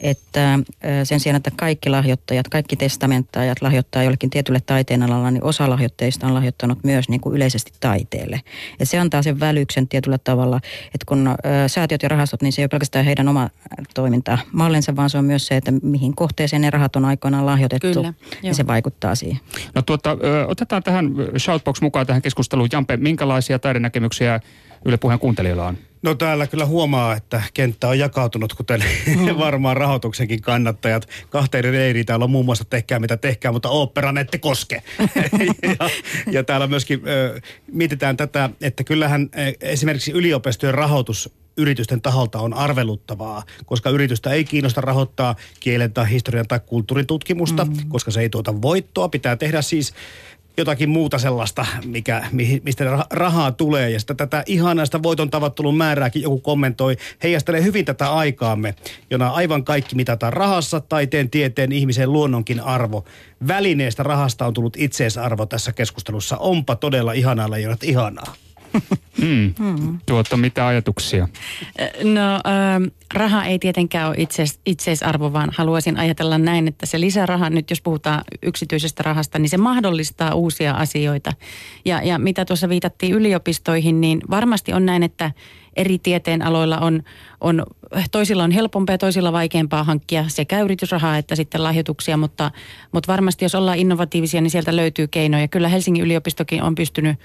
että sen sijaan, että kaikki lahjoittajat, kaikki testamenttajat lahjoittaa jollekin tietylle taiteen alalla, niin osa lahjoitteista on lahjoittanut myös niin kuin yleisesti taiteelle. Et se antaa sen välyksen tietyllä tavalla, että kun säätiöt ja rahastot, niin se ei ole pelkästään heidän oma toiminta mallinsa, vaan se on myös se, että mihin kohteeseen ne rahat on aikoinaan lahjoitettu, Kyllä, niin se vaikuttaa siihen. No tuota, otetaan tähän Shoutbox mukaan tähän keskusteluun. Jampe, minkälaisia taidenäkemyksiä Yle Puheen kuuntelijoilla on? No täällä kyllä huomaa, että kenttä on jakautunut, kuten mm. varmaan rahoituksenkin kannattajat. Kahteen leiri täällä on muun muassa tehkää mitä tehkää, mutta oopperan ette koske. ja, ja täällä myöskin ö, mietitään tätä, että kyllähän esimerkiksi yliopistojen rahoitus yritysten taholta on arveluttavaa, koska yritystä ei kiinnosta rahoittaa kielen tai historian tai kulttuurin tutkimusta, mm. koska se ei tuota voittoa. Pitää tehdä siis jotakin muuta sellaista, mikä, mistä rahaa tulee. Ja sitä tätä ihanaista voiton tavattelun määrääkin joku kommentoi, heijastelee hyvin tätä aikaamme, jona aivan kaikki mitataan rahassa, taiteen, tieteen, ihmisen, luonnonkin arvo. Välineestä rahasta on tullut itseisarvo tässä keskustelussa. Onpa todella ihanaa, leijonat, ihanaa. Mm. Mm. Tuota, mitä ajatuksia? No äh, raha ei tietenkään ole itseis, itseisarvo, vaan haluaisin ajatella näin, että se lisäraha, nyt jos puhutaan yksityisestä rahasta, niin se mahdollistaa uusia asioita. Ja, ja mitä tuossa viitattiin yliopistoihin, niin varmasti on näin, että eri tieteen aloilla on, on, toisilla on helpompaa ja toisilla vaikeampaa hankkia sekä yritysrahaa että sitten lahjoituksia, mutta, mutta varmasti jos ollaan innovatiivisia, niin sieltä löytyy keinoja. Kyllä Helsingin yliopistokin on pystynyt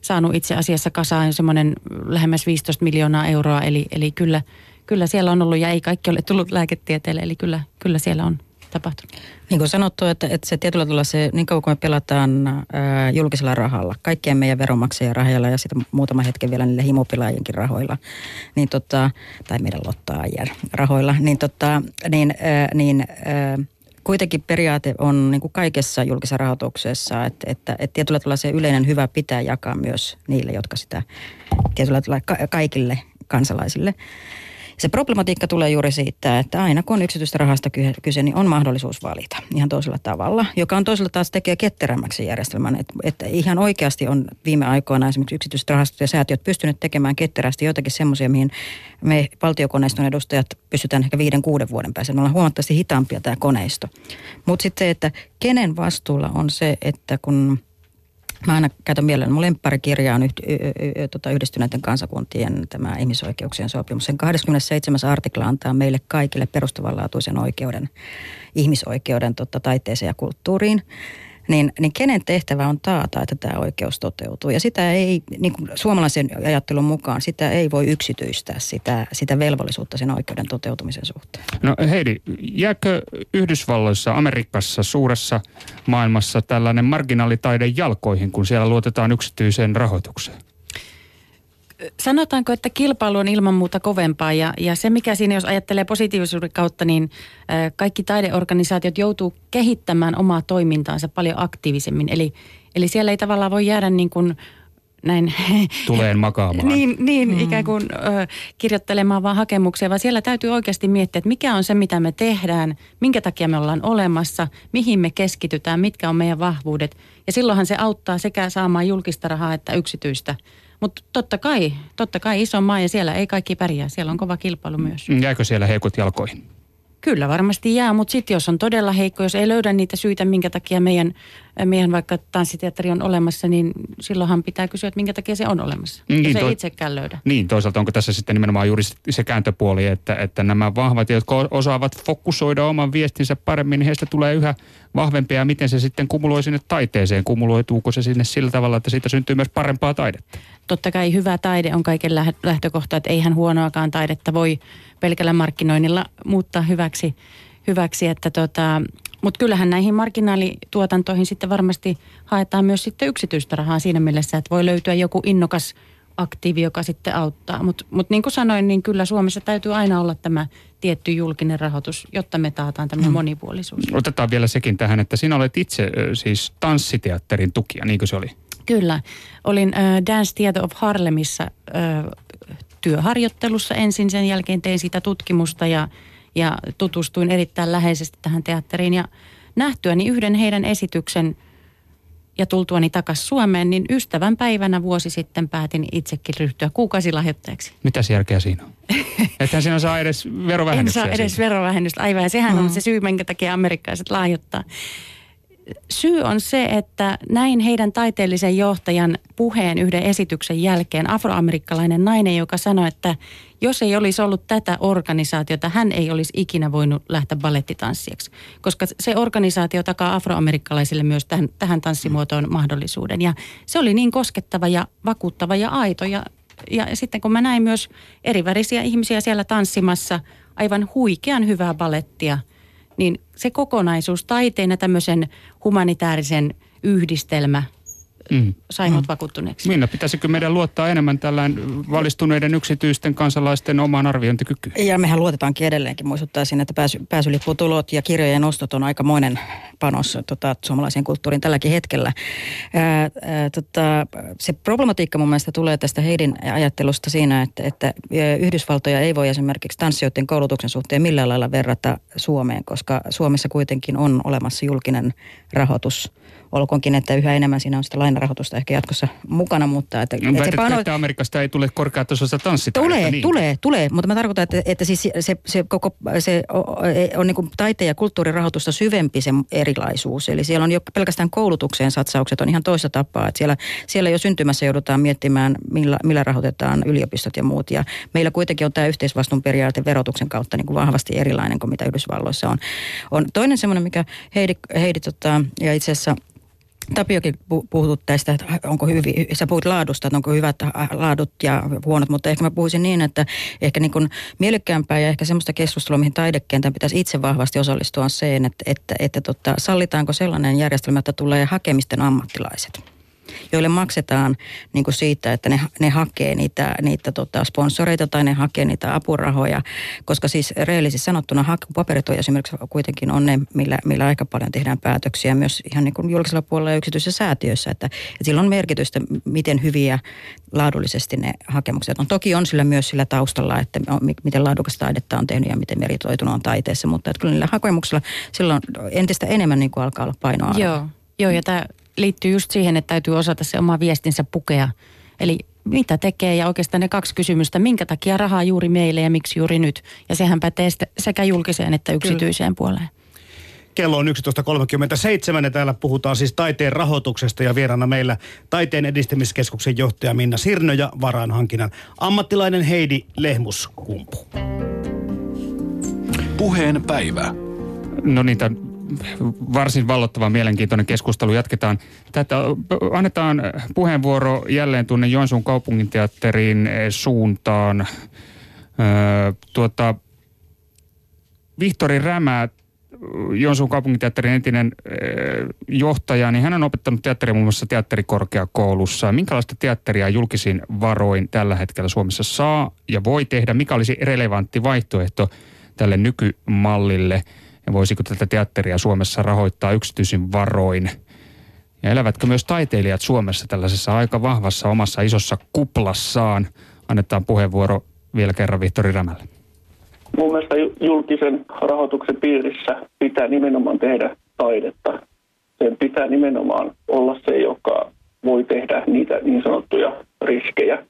saanut itse asiassa kasaan semmoinen lähemmäs 15 miljoonaa euroa, eli, eli kyllä, kyllä siellä on ollut ja ei kaikki ole tullut lääketieteelle, eli kyllä, kyllä siellä on tapahtunut. Niin kuin sanottu, että, että se tietyllä tavalla se, niin kauan kuin me pelataan ää, julkisella rahalla, kaikkien meidän veronmaksajien rahalla ja sitten muutama hetken vielä niille himopilaajien rahoilla, niin tota, tai meidän lottaajien rahoilla, niin, tota, niin, ää, niin ää, kuitenkin periaate on niin kuin kaikessa julkisessa rahoituksessa, että, että, että tietyllä tavalla se yleinen hyvä pitää jakaa myös niille, jotka sitä tietyllä tavalla ka- kaikille kansalaisille. Se problematiikka tulee juuri siitä, että aina kun on yksityistä rahasta kyse, niin on mahdollisuus valita ihan toisella tavalla, joka on toisella taas tekee ketterämmäksi järjestelmän. Että, että ihan oikeasti on viime aikoina esimerkiksi yksityiset rahastot ja säätiöt pystyneet tekemään ketterästi jotakin semmoisia, mihin me valtiokoneiston edustajat pystytään ehkä viiden, kuuden vuoden päässä. Me ollaan huomattavasti hitaampia tämä koneisto. Mutta sitten se, että kenen vastuulla on se, että kun Mä aina käytän mielelläni, mun lempparikirja on y, y, y, tota yhdistyneiden kansakuntien tämä ihmisoikeuksien sopimus. Sen 27. artikla antaa meille kaikille perustavanlaatuisen oikeuden, ihmisoikeuden tota, taiteeseen ja kulttuuriin niin, niin kenen tehtävä on taata, että tämä oikeus toteutuu. Ja sitä ei, niin kuin suomalaisen ajattelun mukaan, sitä ei voi yksityistää sitä, sitä velvollisuutta sen oikeuden toteutumisen suhteen. No Heidi, jääkö Yhdysvalloissa, Amerikassa, suuressa maailmassa tällainen marginaalitaide jalkoihin, kun siellä luotetaan yksityiseen rahoitukseen? Sanotaanko, että kilpailu on ilman muuta kovempaa ja, ja se mikä siinä, jos ajattelee positiivisuuden kautta, niin kaikki taideorganisaatiot joutuu kehittämään omaa toimintaansa paljon aktiivisemmin. Eli, eli siellä ei tavallaan voi jäädä niin kuin näin Tuleen makaamaan. niin, niin mm. ikään kuin ö, kirjoittelemaan vaan hakemuksia, vaan siellä täytyy oikeasti miettiä, että mikä on se, mitä me tehdään, minkä takia me ollaan olemassa, mihin me keskitytään, mitkä on meidän vahvuudet. Ja silloinhan se auttaa sekä saamaan julkista rahaa että yksityistä. Mutta totta kai, totta kai iso maa ja siellä ei kaikki pärjää, siellä on kova kilpailu myös. Jääkö siellä heikot jalkoihin? Kyllä varmasti jää, mutta sitten jos on todella heikko, jos ei löydä niitä syitä, minkä takia meidän, meidän vaikka tanssiteatteri on olemassa, niin silloinhan pitää kysyä, että minkä takia se on olemassa. Niin, jos ei to- itsekään löydä. Niin, toisaalta onko tässä sitten nimenomaan juuri se kääntöpuoli, että, että nämä vahvat, jotka osaavat fokusoida oman viestinsä paremmin, niin heistä tulee yhä vahvempia ja miten se sitten kumuloi sinne taiteeseen? Kumuloituuko se sinne sillä tavalla, että siitä syntyy myös parempaa taidetta? Totta kai hyvä taide on kaiken lähtökohta, että eihän huonoakaan taidetta voi pelkällä markkinoinnilla muuttaa hyväksi. hyväksi että tota, mutta kyllähän näihin marginaalituotantoihin sitten varmasti haetaan myös sitten yksityistä rahaa siinä mielessä, että voi löytyä joku innokas aktiivi, joka sitten auttaa. Mutta mut niin kuin sanoin, niin kyllä Suomessa täytyy aina olla tämä tietty julkinen rahoitus, jotta me taataan tämmöinen mm. monipuolisuus. Otetaan vielä sekin tähän, että sinä olet itse siis tanssiteatterin tukija, niin kuin se oli? Kyllä. Olin äh, Dance Theater of Harlemissa äh, työharjoittelussa ensin, sen jälkeen tein sitä tutkimusta ja, ja tutustuin erittäin läheisesti tähän teatteriin. Ja nähtyäni yhden heidän esityksen ja tultuani takaisin Suomeen, niin ystävän päivänä vuosi sitten päätin itsekin ryhtyä kuukausilahjoittajaksi. Mitä järkeä siinä on? Että sinä saa edes verovähennystä. En saa edes verovähennystä, aivan. Ja sehän mm. on se syy, minkä takia amerikkalaiset lahjoittaa syy on se, että näin heidän taiteellisen johtajan puheen yhden esityksen jälkeen afroamerikkalainen nainen, joka sanoi, että jos ei olisi ollut tätä organisaatiota, hän ei olisi ikinä voinut lähteä balettitanssijaksi. Koska se organisaatio takaa afroamerikkalaisille myös tähän, tähän tanssimuotoon mahdollisuuden. Ja se oli niin koskettava ja vakuuttava ja aito. Ja, ja sitten kun mä näin myös erivärisiä ihmisiä siellä tanssimassa, aivan huikean hyvää balettia – niin se kokonaisuus taiteen ja tämmöisen humanitaarisen yhdistelmä mm. sai mut mm. vakuuttuneeksi. Minna, pitäisikö meidän luottaa enemmän tällään valistuneiden yksityisten kansalaisten omaan arviointikykyyn? Ja mehän luotetaankin edelleenkin. Muistuttaisin, että pääsy, pääsylipputulot ja kirjojen ostot on aikamoinen panos tota, suomalaisen kulttuurin tälläkin hetkellä. Ää, ää, tota, se problematiikka mun mielestä tulee tästä Heidin ajattelusta siinä, että, että Yhdysvaltoja ei voi esimerkiksi tanssijoiden koulutuksen suhteen millään lailla verrata Suomeen, koska Suomessa kuitenkin on olemassa julkinen rahoitus olkoonkin, että yhä enemmän siinä on sitä lainarahoitusta ehkä jatkossa mukana, mutta... Että, no, että, se pano... että Amerikasta ei tule korkeatasoista tanssitaidetta. Tulee, niin. tulee, tulee, mutta mä tarkoitan, että, että siis se, se, koko, se on niin kuin taiteen ja kulttuurirahoitusta syvempi se erilaisuus. Eli siellä on jo pelkästään koulutukseen satsaukset on ihan toista tapaa. Että siellä, siellä jo syntymässä joudutaan miettimään, millä, millä rahoitetaan yliopistot ja muut. Ja meillä kuitenkin on tämä yhteisvastuun periaate verotuksen kautta niin kuin vahvasti erilainen kuin mitä Yhdysvalloissa on. on toinen semmoinen, mikä Heidi, Heidi tota, ja itse asiassa – Tapiokin puhutut tästä, että onko hyvin, sä puhut laadusta, että onko hyvät laadut ja huonot, mutta ehkä mä puhuisin niin, että ehkä niin mielekkäämpää ja ehkä semmoista keskustelua, mihin taidekentän pitäisi itse vahvasti osallistua on se, että, että, että, että tota, sallitaanko sellainen järjestelmä, että tulee hakemisten ammattilaiset joille maksetaan niin kuin siitä, että ne, ne hakee niitä, niitä tota sponsoreita tai ne hakee niitä apurahoja. Koska siis reellisesti sanottuna hakupaperit on esimerkiksi kuitenkin on ne, millä, millä aika paljon tehdään päätöksiä myös ihan niin kuin julkisella puolella ja yksityisissä säätiöissä. Että, että sillä on merkitystä, miten hyviä laadullisesti ne hakemukset on. Toki on sillä myös sillä taustalla, että miten laadukasta taidetta on tehnyt ja miten meritoitunut on taiteessa, mutta että kyllä niillä hakemuksilla silloin entistä enemmän niin kuin alkaa olla painoarvoa. Joo, Joo ja tämä liittyy just siihen, että täytyy osata se oma viestinsä pukea. Eli mitä tekee ja oikeastaan ne kaksi kysymystä, minkä takia rahaa juuri meille ja miksi juuri nyt. Ja sehän pätee sekä julkiseen että yksityiseen Kyllä. puoleen. Kello on 11.37 ja täällä puhutaan siis taiteen rahoituksesta ja vieraana meillä taiteen edistämiskeskuksen johtaja Minna Sirnö ja varainhankinnan ammattilainen Heidi Lehmuskumpu. Puheen päivä. No niin, tämän varsin vallottava mielenkiintoinen keskustelu. Jatketaan tätä. Annetaan puheenvuoro jälleen tuonne Joensuun kaupunginteatterin suuntaan. Öö, tuota, Vihtori Rämä, Joensuun kaupunginteatterin entinen johtaja, niin hän on opettanut teatteria muun muassa teatterikorkeakoulussa. Minkälaista teatteria julkisin varoin tällä hetkellä Suomessa saa ja voi tehdä? Mikä olisi relevantti vaihtoehto tälle nykymallille? Ja voisiko tätä teatteria Suomessa rahoittaa yksityisin varoin. Ja elävätkö myös taiteilijat Suomessa tällaisessa aika vahvassa omassa isossa kuplassaan? Annetaan puheenvuoro vielä kerran Vihtori Rämälle. Mun mielestä julkisen rahoituksen piirissä pitää nimenomaan tehdä taidetta. Sen pitää nimenomaan olla se, joka voi tehdä niitä niin sanottuja riskejä.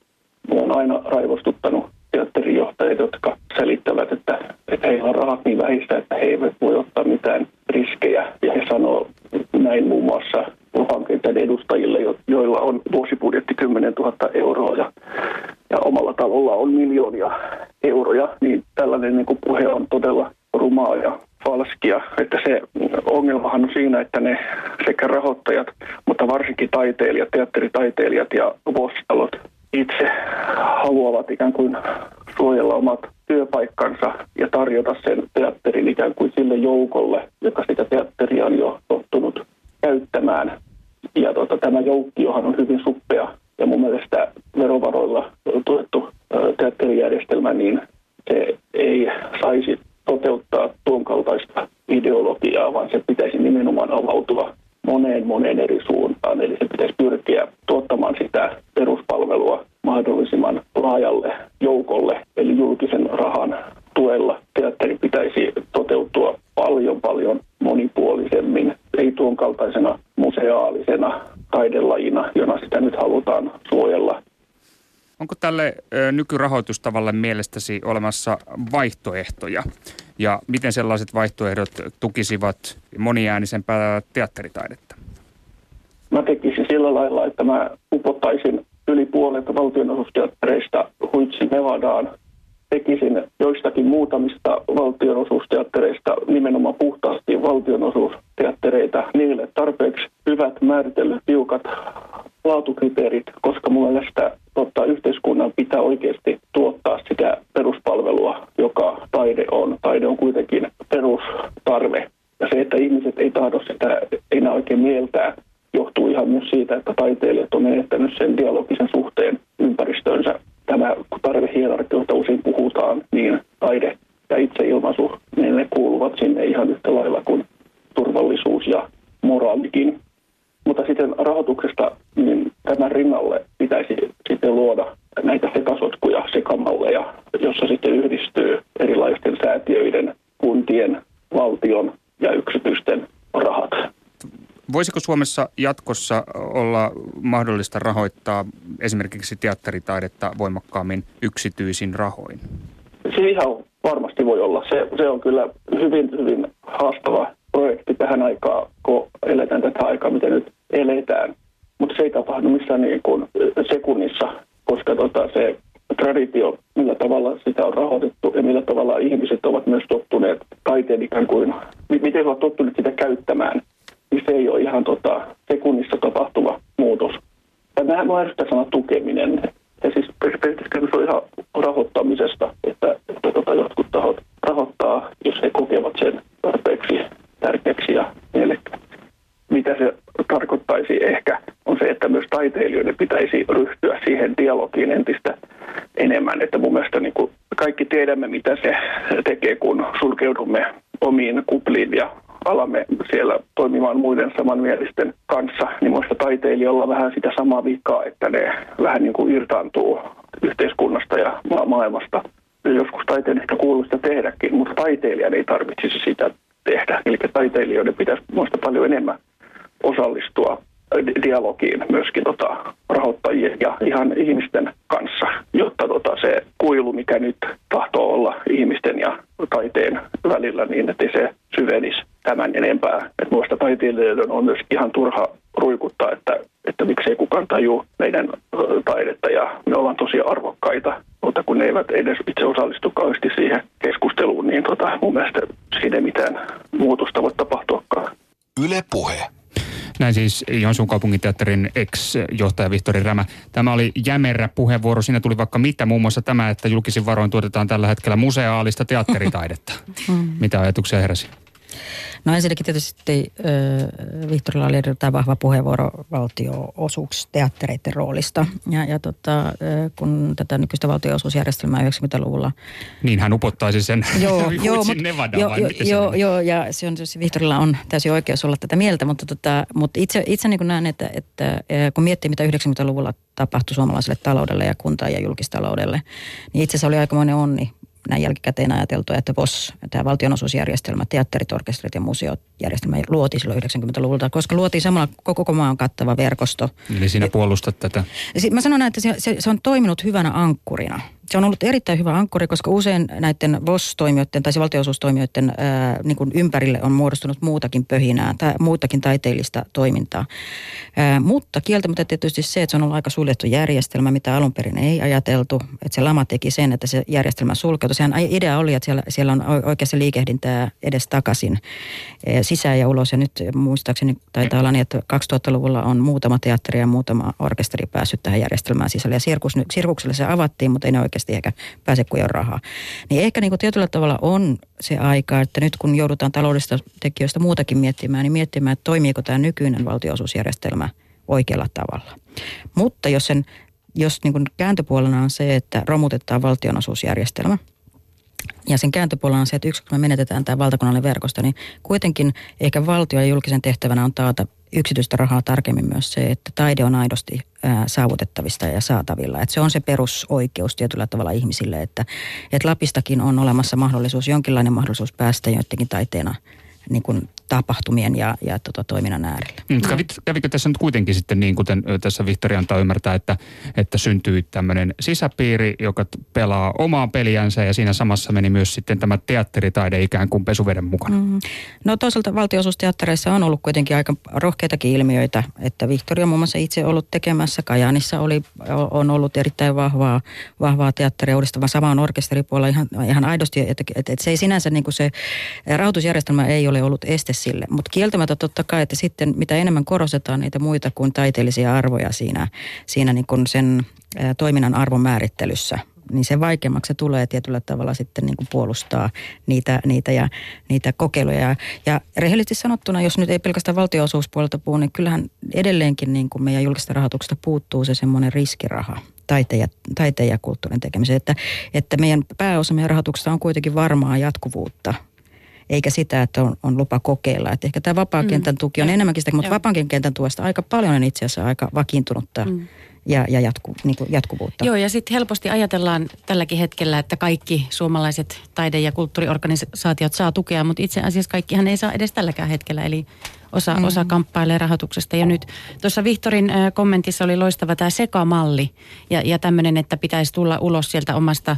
Mulla on aina raivostuttanut teatterijohtajat, jotka selittävät, että, että heillä on rahat niin vähistä, että he eivät voi ottaa mitään riskejä. Ja he sanoo näin muun muassa hankkeiden edustajille, joilla on vuosibudjetti 10 000 euroa ja, ja omalla talolla on miljoonia euroja, niin tällainen niin kuin puhe on todella rumaa ja falskia. Että se ongelmahan on siinä, että ne sekä rahoittajat, mutta varsinkin taiteilijat, teatteritaiteilijat ja vuositalot itse haluavat ikään kuin suojella omat työpaikkansa ja tarjota sen teatterin ikään kuin sille joukolle, joka sitä teatteria on jo tottunut käyttämään. Ja tota, tämä joukkiohan on hyvin suppea ja mun mielestä verovaroilla tuettu teatterijärjestelmä, niin se ei saisi toteuttaa tuon kaltaista ideologiaa, vaan se pitäisi nimenomaan avautua moneen moneen eri suuntaan. Eli se pitäisi pyrkiä tuottamaan sitä peruspalvelua mahdollisimman laajalle joukolle, eli julkisen rahan tuella teatteri pitäisi toteutua paljon paljon monipuolisemmin, ei tuon kaltaisena museaalisena taidelajina, jona sitä nyt halutaan suojella. Onko tälle nykyrahoitustavalle mielestäsi olemassa vaihtoehtoja? Ja miten sellaiset vaihtoehdot tukisivat moniäänisempää teatteritaidetta? Mä tekisin sillä lailla, että mä upottaisin yli puolet valtionosuusteattereista Huitsi Nevadaan. Tekisin joistakin muutamista valtionosuusteattereista nimenomaan puhtaasti valtionosuusteattereita niille tarpeeksi hyvät määritellyt tiukat laatukriteerit, koska mun mielestä totta, yhteiskunnan pitää oikeasti tuottaa sitä peruspalvelua, joka taide on. Taide on kuitenkin perustarve. Ja se, että ihmiset ei tahdo sitä enää oikein mieltää, johtuu ihan myös siitä, että taiteilijat on menettänyt sen dialogisen suhteen ympäristönsä. Tämä tarvehierarkioita usein puhutaan, niin taide ja itseilmaisu, niin ne kuuluvat sinne ihan yhtä lailla kuin turvallisuus ja moraalikin. Mutta sitten rahoituksesta, niin tämän rinnalle pitäisi sitten luoda näitä sekasotkuja, sekamalleja, jossa sitten yhdistyy erilaisten säätiöiden, kuntien, valtion ja yksityisten rahat. Voisiko Suomessa jatkossa olla mahdollista rahoittaa esimerkiksi teatteritaidetta voimakkaammin yksityisin rahoin? Se ihan varmasti voi olla. Se, se on kyllä hyvin, hyvin haastava projekti tähän aikaan, kun eletään tätä aikaa, mitä nyt eletään. Mutta se ei tapahdu missään niin kuin sekunnissa, koska tota, se traditio, millä tavalla sitä on rahoitettu ja millä tavalla ihmiset ovat myös tottuneet taiteen ikään kuin, miten he ovat tottuneet sitä käyttämään, niin se ei ole ihan tota, sekunnissa tapahtuva muutos. Tämä on ärsyttää sana tukeminen. Ja siis periaatteessa on ihan rahoittamisesta, että, että tota, jotkut tahot rahoittaa, jos he kokevat sen tarpeeksi tärkeäksi ja mielekkääksi. Mitä se tarkoittaisi ehkä, on se, että myös taiteilijoiden pitäisi ryhtyä siihen dialogiin entistä enemmän. Että mun mielestä niin kuin kaikki tiedämme, mitä se tekee, kun sulkeudumme omiin kupliin ja alamme siellä toimimaan muiden samanmielisten kanssa, niin muista taiteilijoilla vähän sitä samaa vikaa, että ne vähän niin kuin irtaantuu yhteiskunnasta ja maailmasta. Joskus taiteen ehkä kuuluu sitä tehdäkin, mutta taiteilijan ei tarvitsisi sitä tehdä. Eli taiteilijoiden pitäisi muista paljon enemmän osallistua dialogiin myöskin tota, rahoittajien ja ihan ihmisten kanssa, jotta tota, se kuilu, mikä nyt tahtoo olla ihmisten ja taiteen välillä, niin että se syvenisi tämän enempää. Että muista taiteilijoiden on myös ihan turha ruikuttaa, että, että miksei kukaan tajuu meidän taidetta ja me ollaan tosi arvokkaita, mutta kun ne eivät edes itse osallistu kauheasti siihen keskusteluun, niin tota, mun mielestä siinä ei mitään muutosta voi tapahtuakaan. Yle Puhe. Näin siis Joensuun kaupunginteatterin ex-johtaja Vihtori Rämä. Tämä oli jämerä puheenvuoro. Siinä tuli vaikka mitä, muun muassa tämä, että julkisin varoin tuotetaan tällä hetkellä museaalista teatteritaidetta. Mm. mitä ajatuksia heräsi? No ensinnäkin tietysti äh, Vihtorilla oli erittäin vahva puheenvuoro valtioosuusteattereiden roolista. Ja, ja tota, äh, kun tätä nykyistä valtioosuusjärjestelmää 90-luvulla... Niin hän upottaisi sen joo, joo, mut, Nevadaan, joo, joo, joo, joo, ja se on, Vihtorilla on täysin oikeus olla tätä mieltä, mutta, tota, mutta itse, itse niin näen, että, että kun miettii mitä 90-luvulla tapahtui suomalaiselle taloudelle ja kunta- ja julkistaloudelle, niin itse asiassa oli aikamoinen onni näin jälkikäteen ajateltu, että VOS, tämä valtionosuusjärjestelmä, teatterit, orkesterit ja museojärjestelmä luotiin silloin 90-luvulta, koska luotiin samalla koko maan kattava verkosto. Eli sinä puolustat tätä? Mä sanon, että se, se, se on toiminut hyvänä ankkurina se on ollut erittäin hyvä ankkuri, koska usein näiden VOS-toimijoiden tai valtionosuustoimijoiden ää, niin kuin ympärille on muodostunut muutakin pöhinää tai muutakin taiteellista toimintaa. Ää, mutta kieltämättä tietysti se, että se on ollut aika suljettu järjestelmä, mitä alun perin ei ajateltu. Että se lama teki sen, että se järjestelmä sulkeutui. Sehän idea oli, että siellä, siellä on oikeassa liikehdintää edes takaisin sisään ja ulos. Ja nyt muistaakseni taitaa olla niin, että 2000-luvulla on muutama teatteri ja muutama orkesteri päässyt tähän järjestelmään sisälle. Ja sirkus, sirkukselle se avattiin, mutta ei ne oikein oikeasti eikä pääse kuin on rahaa. Niin ehkä niin kuin tietyllä tavalla on se aika, että nyt kun joudutaan taloudellista tekijöistä muutakin miettimään, niin miettimään, että toimiiko tämä nykyinen valtionosuusjärjestelmä oikealla tavalla. Mutta jos, sen, jos niin kuin kääntöpuolena on se, että romutetaan valtionosuusjärjestelmä, ja sen kääntöpuolella on se, että yksi, kun me menetetään tämä valtakunnallinen verkosto, niin kuitenkin ehkä valtio ja julkisen tehtävänä on taata yksityistä rahaa tarkemmin myös se, että taide on aidosti ää, saavutettavista ja saatavilla. Että se on se perusoikeus tietyllä tavalla ihmisille, että, että Lapistakin on olemassa mahdollisuus, jonkinlainen mahdollisuus päästä joidenkin taiteena niin kuin tapahtumien ja, ja tota, toiminnan äärellä. Mm, kävit, kävikö tässä nyt kuitenkin sitten niin, kuten tässä Vihtori antaa ymmärtää, että, että syntyy tämmöinen sisäpiiri, joka pelaa omaa peliänsä ja siinä samassa meni myös sitten tämä teatteritaide ikään kuin pesuveden mukana? Mm. No toisaalta valtionosuusteattereissa on ollut kuitenkin aika rohkeitakin ilmiöitä, että Vihtori on muun muassa itse ollut tekemässä. Kajaanissa oli, on ollut erittäin vahvaa, vahvaa teatteria uudistava. Sama on orkesteripuolella ihan, ihan aidosti, että, että, että se ei sinänsä niin kuin se rahoitusjärjestelmä ei ole ollut este sille. Mutta kieltämättä totta kai, että sitten mitä enemmän korostetaan niitä muita kuin taiteellisia arvoja siinä, siinä niin kuin sen toiminnan arvon määrittelyssä, niin se vaikeammaksi se tulee tietyllä tavalla sitten niin kuin puolustaa niitä, niitä, ja, niitä kokeiluja. Ja rehellisesti sanottuna, jos nyt ei pelkästään valtionosuuspuolelta puhu, niin kyllähän edelleenkin niin kuin meidän julkista rahoituksesta puuttuu se semmoinen riskiraha taiteen ja, taiteen ja kulttuurin tekemiseen. Että, että meidän pääosa meidän rahoituksesta on kuitenkin varmaa jatkuvuutta eikä sitä, että on, on lupa kokeilla. Että ehkä tämä vapaan kentän tuki on mm. enemmänkin sitä, mutta vapaan kentän tuesta aika paljon on itse asiassa aika vakiintunutta. Mm ja, ja jatku, niin kuin jatkuvuutta. Joo, ja sitten helposti ajatellaan tälläkin hetkellä, että kaikki suomalaiset taide- ja kulttuuriorganisaatiot saa tukea, mutta itse asiassa kaikkihan ei saa edes tälläkään hetkellä, eli osa, mm. osa kamppailee rahoituksesta. Ja nyt tuossa Vihtorin kommentissa oli loistava tämä sekamalli ja, ja tämmöinen, että pitäisi tulla ulos sieltä omasta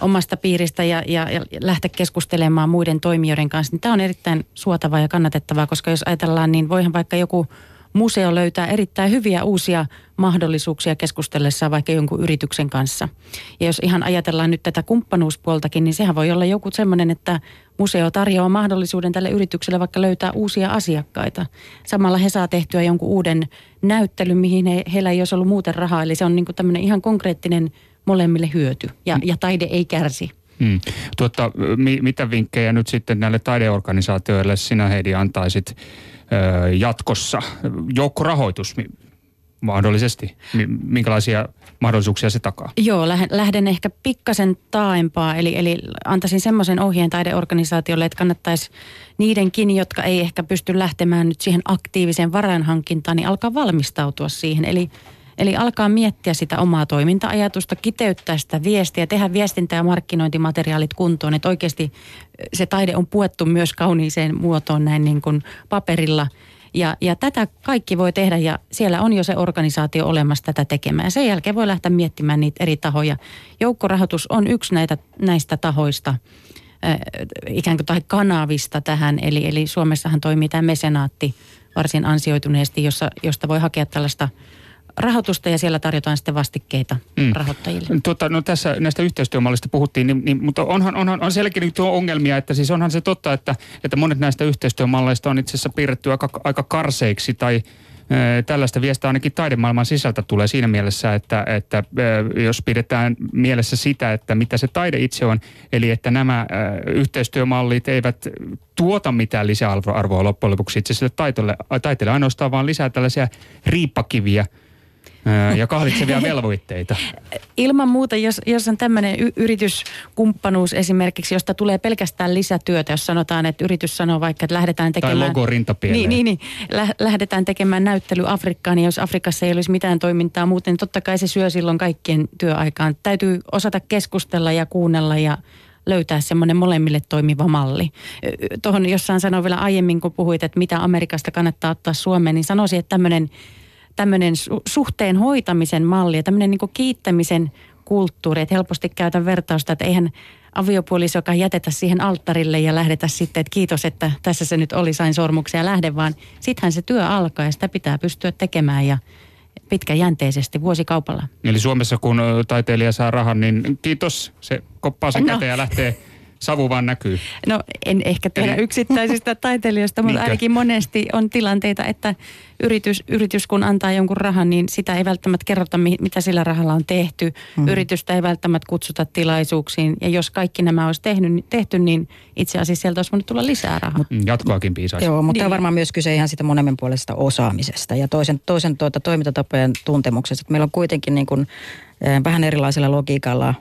omasta piiristä ja, ja, ja lähteä keskustelemaan muiden toimijoiden kanssa, niin tämä on erittäin suotavaa ja kannatettavaa, koska jos ajatellaan, niin voihan vaikka joku museo löytää erittäin hyviä uusia mahdollisuuksia keskustellessa vaikka jonkun yrityksen kanssa. Ja jos ihan ajatellaan nyt tätä kumppanuuspuoltakin, niin sehän voi olla joku semmoinen, että museo tarjoaa mahdollisuuden tälle yritykselle vaikka löytää uusia asiakkaita. Samalla he saa tehtyä jonkun uuden näyttelyn, mihin he, heillä ei olisi ollut muuten rahaa. Eli se on niin kuin tämmöinen ihan konkreettinen molemmille hyöty ja, ja taide ei kärsi. Hmm. Tuota, mi, mitä vinkkejä nyt sitten näille taideorganisaatioille sinä Heidi antaisit ö, jatkossa? Joukkorahoitus mahdollisesti. Minkälaisia mahdollisuuksia se takaa? Joo, lähden ehkä pikkasen taaempaa. Eli, eli antaisin semmoisen ohjeen taideorganisaatiolle, että kannattaisi niidenkin, jotka ei ehkä pysty lähtemään nyt siihen aktiiviseen varainhankintaan, niin alkaa valmistautua siihen. Eli Eli alkaa miettiä sitä omaa toiminta-ajatusta, kiteyttää sitä viestiä, tehdä viestintä- ja markkinointimateriaalit kuntoon, että oikeasti se taide on puettu myös kauniiseen muotoon näin niin kuin paperilla. Ja, ja tätä kaikki voi tehdä ja siellä on jo se organisaatio olemassa tätä tekemään. Sen jälkeen voi lähteä miettimään niitä eri tahoja. Joukkorahoitus on yksi näitä, näistä tahoista äh, ikään kuin tai kanavista tähän. Eli, eli Suomessahan toimii tämä mesenaatti varsin ansioituneesti, jossa, josta voi hakea tällaista – rahoitusta ja siellä tarjotaan sitten vastikkeita mm. rahoittajille. Tuota, no tässä näistä yhteistyömallista puhuttiin, niin, niin, mutta onhan, onhan on sielläkin tuo ongelmia, että siis onhan se totta, että, että monet näistä yhteistyömalleista on itse asiassa piirretty aika, aika karseiksi tai Tällaista viestiä ainakin taidemaailman sisältä tulee siinä mielessä, että, että jos pidetään mielessä sitä, että mitä se taide itse on, eli että nämä yhteistyömallit eivät tuota mitään lisäarvoa loppujen lopuksi itse sille taiteelle ainoastaan vaan lisää tällaisia riippakiviä – ja kahlitsevia velvoitteita. Ilman muuta, jos, jos on tämmöinen y- yrityskumppanuus esimerkiksi, josta tulee pelkästään lisätyötä, jos sanotaan, että yritys sanoo vaikka, että lähdetään tekemään... Tai logo Niin, niin, niin lä- lähdetään tekemään näyttely Afrikkaan, niin jos Afrikassa ei olisi mitään toimintaa muuten, niin totta kai se syö silloin kaikkien työaikaan. Täytyy osata keskustella ja kuunnella ja löytää semmoinen molemmille toimiva malli. Tuohon jossain sanoin vielä aiemmin, kun puhuit, että mitä Amerikasta kannattaa ottaa Suomeen, niin sanoisin, että tämmöinen tämmöinen su- suhteen hoitamisen malli ja tämmöinen niin kiittämisen kulttuuri, että helposti käytän vertausta, että eihän aviopuoliso, joka jätetä siihen alttarille ja lähdetä sitten, että kiitos, että tässä se nyt oli, sain sormuksia ja lähde, vaan sittenhän se työ alkaa ja sitä pitää pystyä tekemään ja pitkäjänteisesti vuosikaupalla. Eli Suomessa kun taiteilija saa rahan, niin kiitos, se koppaa sen no. käteen ja lähtee savu vaan näkyy. No en ehkä tiedä Eli... yksittäisistä taiteilijoista, mutta ainakin monesti on tilanteita, että yritys, yritys kun antaa jonkun rahan, niin sitä ei välttämättä kerrota, mitä sillä rahalla on tehty. Mm. Yritystä ei välttämättä kutsuta tilaisuuksiin. Ja jos kaikki nämä olisi tehnyt, tehty, niin itse asiassa sieltä olisi voinut tulla lisää rahaa. Mm, jatkoakin piisaisi. Joo, mutta niin. on varmaan myös kyse ihan sitä monemminpuolisesta osaamisesta ja toisen, toisen tuota, toimintatapojen tuntemuksesta. Meillä on kuitenkin niin kuin, äh, vähän erilaisella logiikalla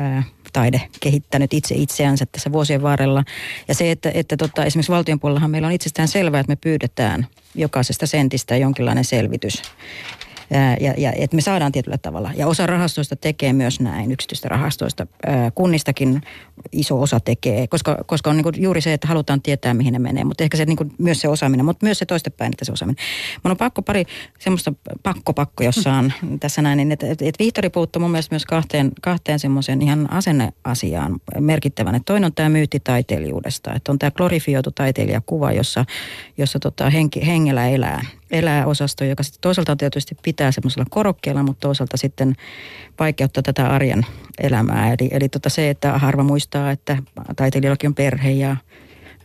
äh, taide kehittänyt itse itseänsä tässä vuosien varrella. Ja se, että, että tota, esimerkiksi valtion puolellahan meillä on itsestään selvää, että me pyydetään jokaisesta sentistä jonkinlainen selvitys ja, ja että me saadaan tietyllä tavalla. Ja osa rahastoista tekee myös näin, yksityistä rahastoista. Kunnistakin iso osa tekee, koska, koska on niin juuri se, että halutaan tietää, mihin ne menee. Mutta ehkä se niin myös se osaaminen, mutta myös se toistepäin, että se osaaminen. Mun on pakko pari semmoista pakko-pakko, jossa on tässä näin, niin että, että, että Vihtori puuttuu mun mielestä myös kahteen, kahteen semmoisen ihan asenneasiaan merkittävän. Että toinen on tämä myytti taiteilijuudesta, että on tämä glorifioitu taiteilijakuva, jossa, jossa tota henki, hengellä elää elää osasto, joka sitten toisaalta tietysti pitää semmoisella korokkeella, mutta toisaalta sitten vaikeuttaa tätä arjen elämää. Eli, eli tota se, että harva muistaa, että taiteilijallakin on perhe ja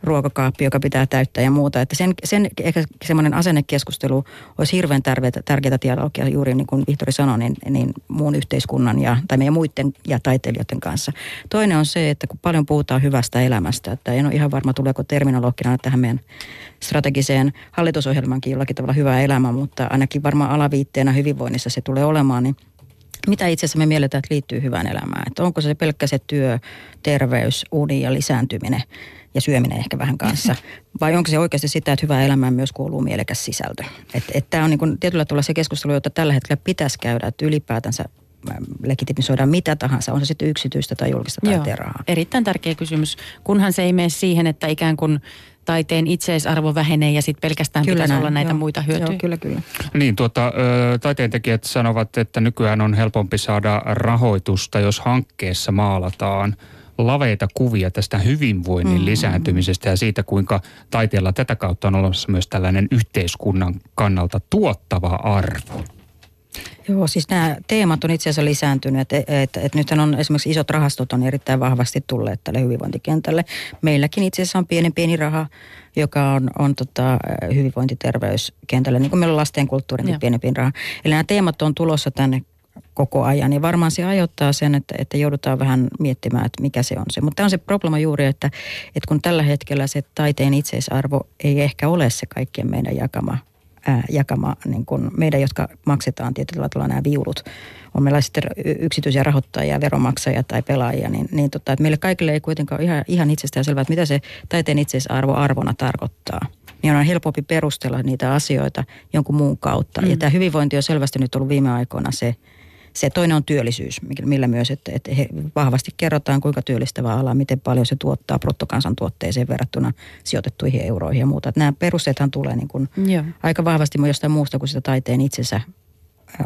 ruokakaappi, joka pitää täyttää ja muuta. Että sen, sen ehkä semmoinen asennekeskustelu olisi hirveän tärkeää, tärkeää dialogia juuri niin kuin Vihtori sanoi, niin, niin muun yhteiskunnan ja, tai meidän muiden ja taiteilijoiden kanssa. Toinen on se, että kun paljon puhutaan hyvästä elämästä, että en ole ihan varma tuleeko terminologina tähän meidän strategiseen hallitusohjelmankin jollakin tavalla hyvää elämää, mutta ainakin varmaan alaviitteenä hyvinvoinnissa se tulee olemaan, niin mitä itse asiassa me mielletään, että liittyy hyvään elämään? Että onko se pelkkä se työ, terveys, uni ja lisääntyminen ja syöminen ehkä vähän kanssa? Vai onko se oikeasti sitä, että hyvää elämään myös kuuluu mielekäs sisältö? Että et tämä on niin kuin tietyllä tavalla se keskustelu, jota tällä hetkellä pitäisi käydä, että ylipäätänsä legitimisoida mitä tahansa, on se sitten yksityistä tai julkista taiteen rahaa. Erittäin tärkeä kysymys, kunhan se ei mene siihen, että ikään kuin taiteen itseisarvo vähenee ja sitten pelkästään kyllä pitäisi näin, olla näitä joo, muita hyötyjä. Joo, kyllä, kyllä. Niin, tuota, taiteentekijät sanovat, että nykyään on helpompi saada rahoitusta, jos hankkeessa maalataan laveita kuvia tästä hyvinvoinnin mm. lisääntymisestä ja siitä, kuinka taiteella tätä kautta on olemassa myös tällainen yhteiskunnan kannalta tuottava arvo. Joo, siis nämä teemat on itse asiassa lisääntynyt. Että et, et, et nythän on esimerkiksi isot rahastot on erittäin vahvasti tulleet tälle hyvinvointikentälle. Meilläkin itse asiassa on pieni pieni raha, joka on, on tota, hyvinvointiterveyskentälle, niin kuin meillä on lasten kulttuurin pieni pieni raha. Eli nämä teemat on tulossa tänne koko ajan. Ja varmaan se ajoittaa sen, että, että joudutaan vähän miettimään, että mikä se on se. Mutta on se probleema juuri, että, että kun tällä hetkellä se taiteen itseisarvo ei ehkä ole se kaikkien meidän jakama ää, jakama niin kuin meidän, jotka maksetaan tietyllä tavalla nämä viulut, on meillä sitten yksityisiä rahoittajia, veromaksajia tai pelaajia, niin, niin tota, että meille kaikille ei kuitenkaan ole ihan, ihan itsestään selvää, että mitä se taiteen itseisarvo arvona tarkoittaa. Niin on helpompi perustella niitä asioita jonkun muun kautta. Mm. Ja tämä hyvinvointi on selvästi nyt ollut viime aikoina se, se toinen on työllisyys, millä myös, että, että he vahvasti kerrotaan, kuinka työllistävä ala, miten paljon se tuottaa bruttokansantuotteeseen verrattuna sijoitettuihin euroihin ja muuta. Että nämä perusteethan tulee niin kuin aika vahvasti jostain muusta kuin sitä taiteen itsensä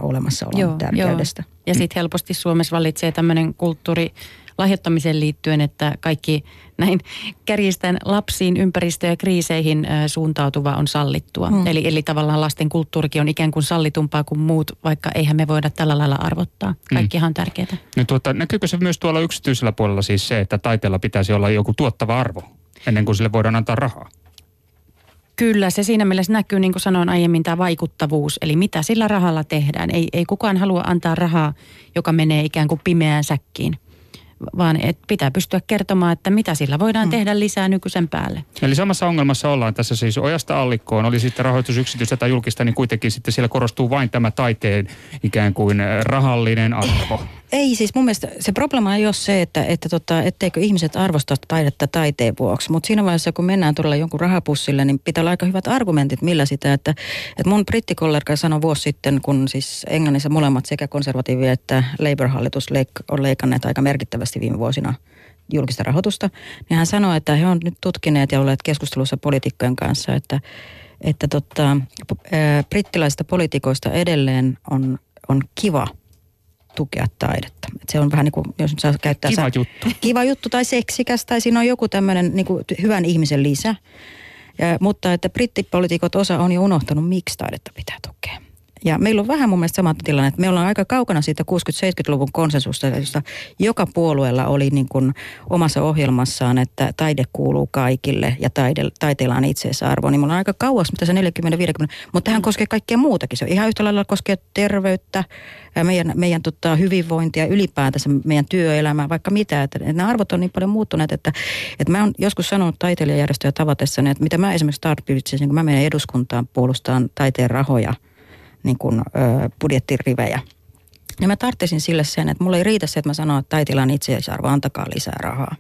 olemassaolon joo, tärkeydestä. Joo. Ja sitten helposti Suomessa valitsee tämmöinen kulttuuri lahjoittamiseen liittyen, että kaikki näin kärjistään lapsiin, ympäristöön ja kriiseihin suuntautuva on sallittua. Hmm. Eli, eli tavallaan lasten kulttuurikin on ikään kuin sallitumpaa kuin muut, vaikka eihän me voida tällä lailla arvottaa. Hmm. Kaikkihan on tärkeää. No tuota, näkyykö se myös tuolla yksityisellä puolella siis se, että taiteella pitäisi olla joku tuottava arvo ennen kuin sille voidaan antaa rahaa? Kyllä, se siinä mielessä näkyy, niin kuin sanoin aiemmin, tämä vaikuttavuus, eli mitä sillä rahalla tehdään. Ei, ei kukaan halua antaa rahaa, joka menee ikään kuin pimeään säkkiin vaan et pitää pystyä kertomaan, että mitä sillä voidaan mm. tehdä lisää nykyisen päälle. Eli samassa ongelmassa ollaan tässä siis ojasta allikkoon, oli sitten rahoitus yksityistä tai julkista, niin kuitenkin sitten siellä korostuu vain tämä taiteen ikään kuin rahallinen arvo. Ei siis mun mielestä se probleema ei ole se, että, että tota, etteikö ihmiset arvosta taidetta taiteen vuoksi, mutta siinä vaiheessa kun mennään todella jonkun rahapussille, niin pitää olla aika hyvät argumentit, millä sitä, että, että mun brittikollega sanoi vuosi sitten, kun siis Englannissa molemmat sekä konservatiivi että Labour-hallitus leik- on leikanneet aika merkittävästi viime vuosina julkista rahoitusta, niin hän sanoi, että he on nyt tutkineet ja olleet keskustelussa poliitikkojen kanssa, että, että tota, brittiläisistä poliitikoista edelleen on, on kiva – tukea taidetta. Et se on vähän niin kuin, jos saa käyttää... Kiva sa- juttu. Kiva juttu tai seksikäs tai siinä on joku tämmöinen niin kuin hyvän ihmisen lisä. Ja, mutta että brittipolitiikot osa on jo unohtanut, miksi taidetta pitää tukea. Ja meillä on vähän mun mielestä sama tilanne, että me ollaan aika kaukana siitä 60-70-luvun konsensusta, josta joka puolueella oli niin kuin omassa ohjelmassaan, että taide kuuluu kaikille ja taide, taiteella on itseisarvo. Niin me ollaan aika kauas, mitä se 40-50, mutta tähän koskee kaikkea muutakin. Se ihan yhtä lailla koskee terveyttä, meidän, meidän tota, hyvinvointia, ylipäätänsä meidän työelämää, vaikka mitä. Että, että nämä arvot on niin paljon muuttuneet, että, että mä oon joskus sanonut taiteilijajärjestöjä tavatessani, että mitä mä esimerkiksi tarvitsin, kun mä menen eduskuntaan puolustaan taiteen rahoja – niin kuin, ö, budjettirivejä. Ja mä tarttisin sille sen, että mulla ei riitä se, että mä sanon, että taiteillaan itseisarvo, antakaa lisää rahaa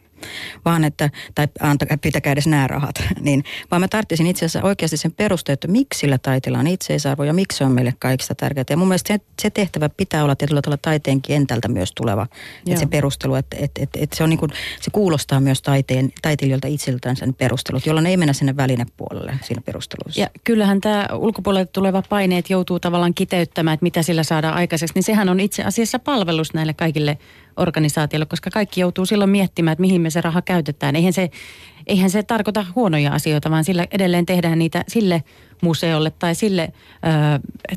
vaan että, tai antakaa, pitäkää edes nämä rahat, niin, vaan mä tarttisin itse asiassa oikeasti sen perusteet, että miksi sillä taiteella on itseisarvo ja miksi se on meille kaikista tärkeää. Ja mun mielestä se, se tehtävä pitää olla tietyllä tavalla taiteen kentältä myös tuleva, että se perustelu, että, että, että, että se, on niin kuin, se kuulostaa myös taiteen, taiteilijoilta itseltään sen perustelut, jolloin ei mennä sinne välinepuolelle siinä perustelussa. Ja kyllähän tämä ulkopuolelta tuleva paineet joutuu tavallaan kiteyttämään, että mitä sillä saadaan aikaiseksi, niin sehän on itse asiassa palvelus näille kaikille organisaatiolle, koska kaikki joutuu silloin miettimään, että mihin me se raha käytetään. Eihän se, eihän se tarkoita huonoja asioita, vaan sillä edelleen tehdään niitä sille museolle tai sille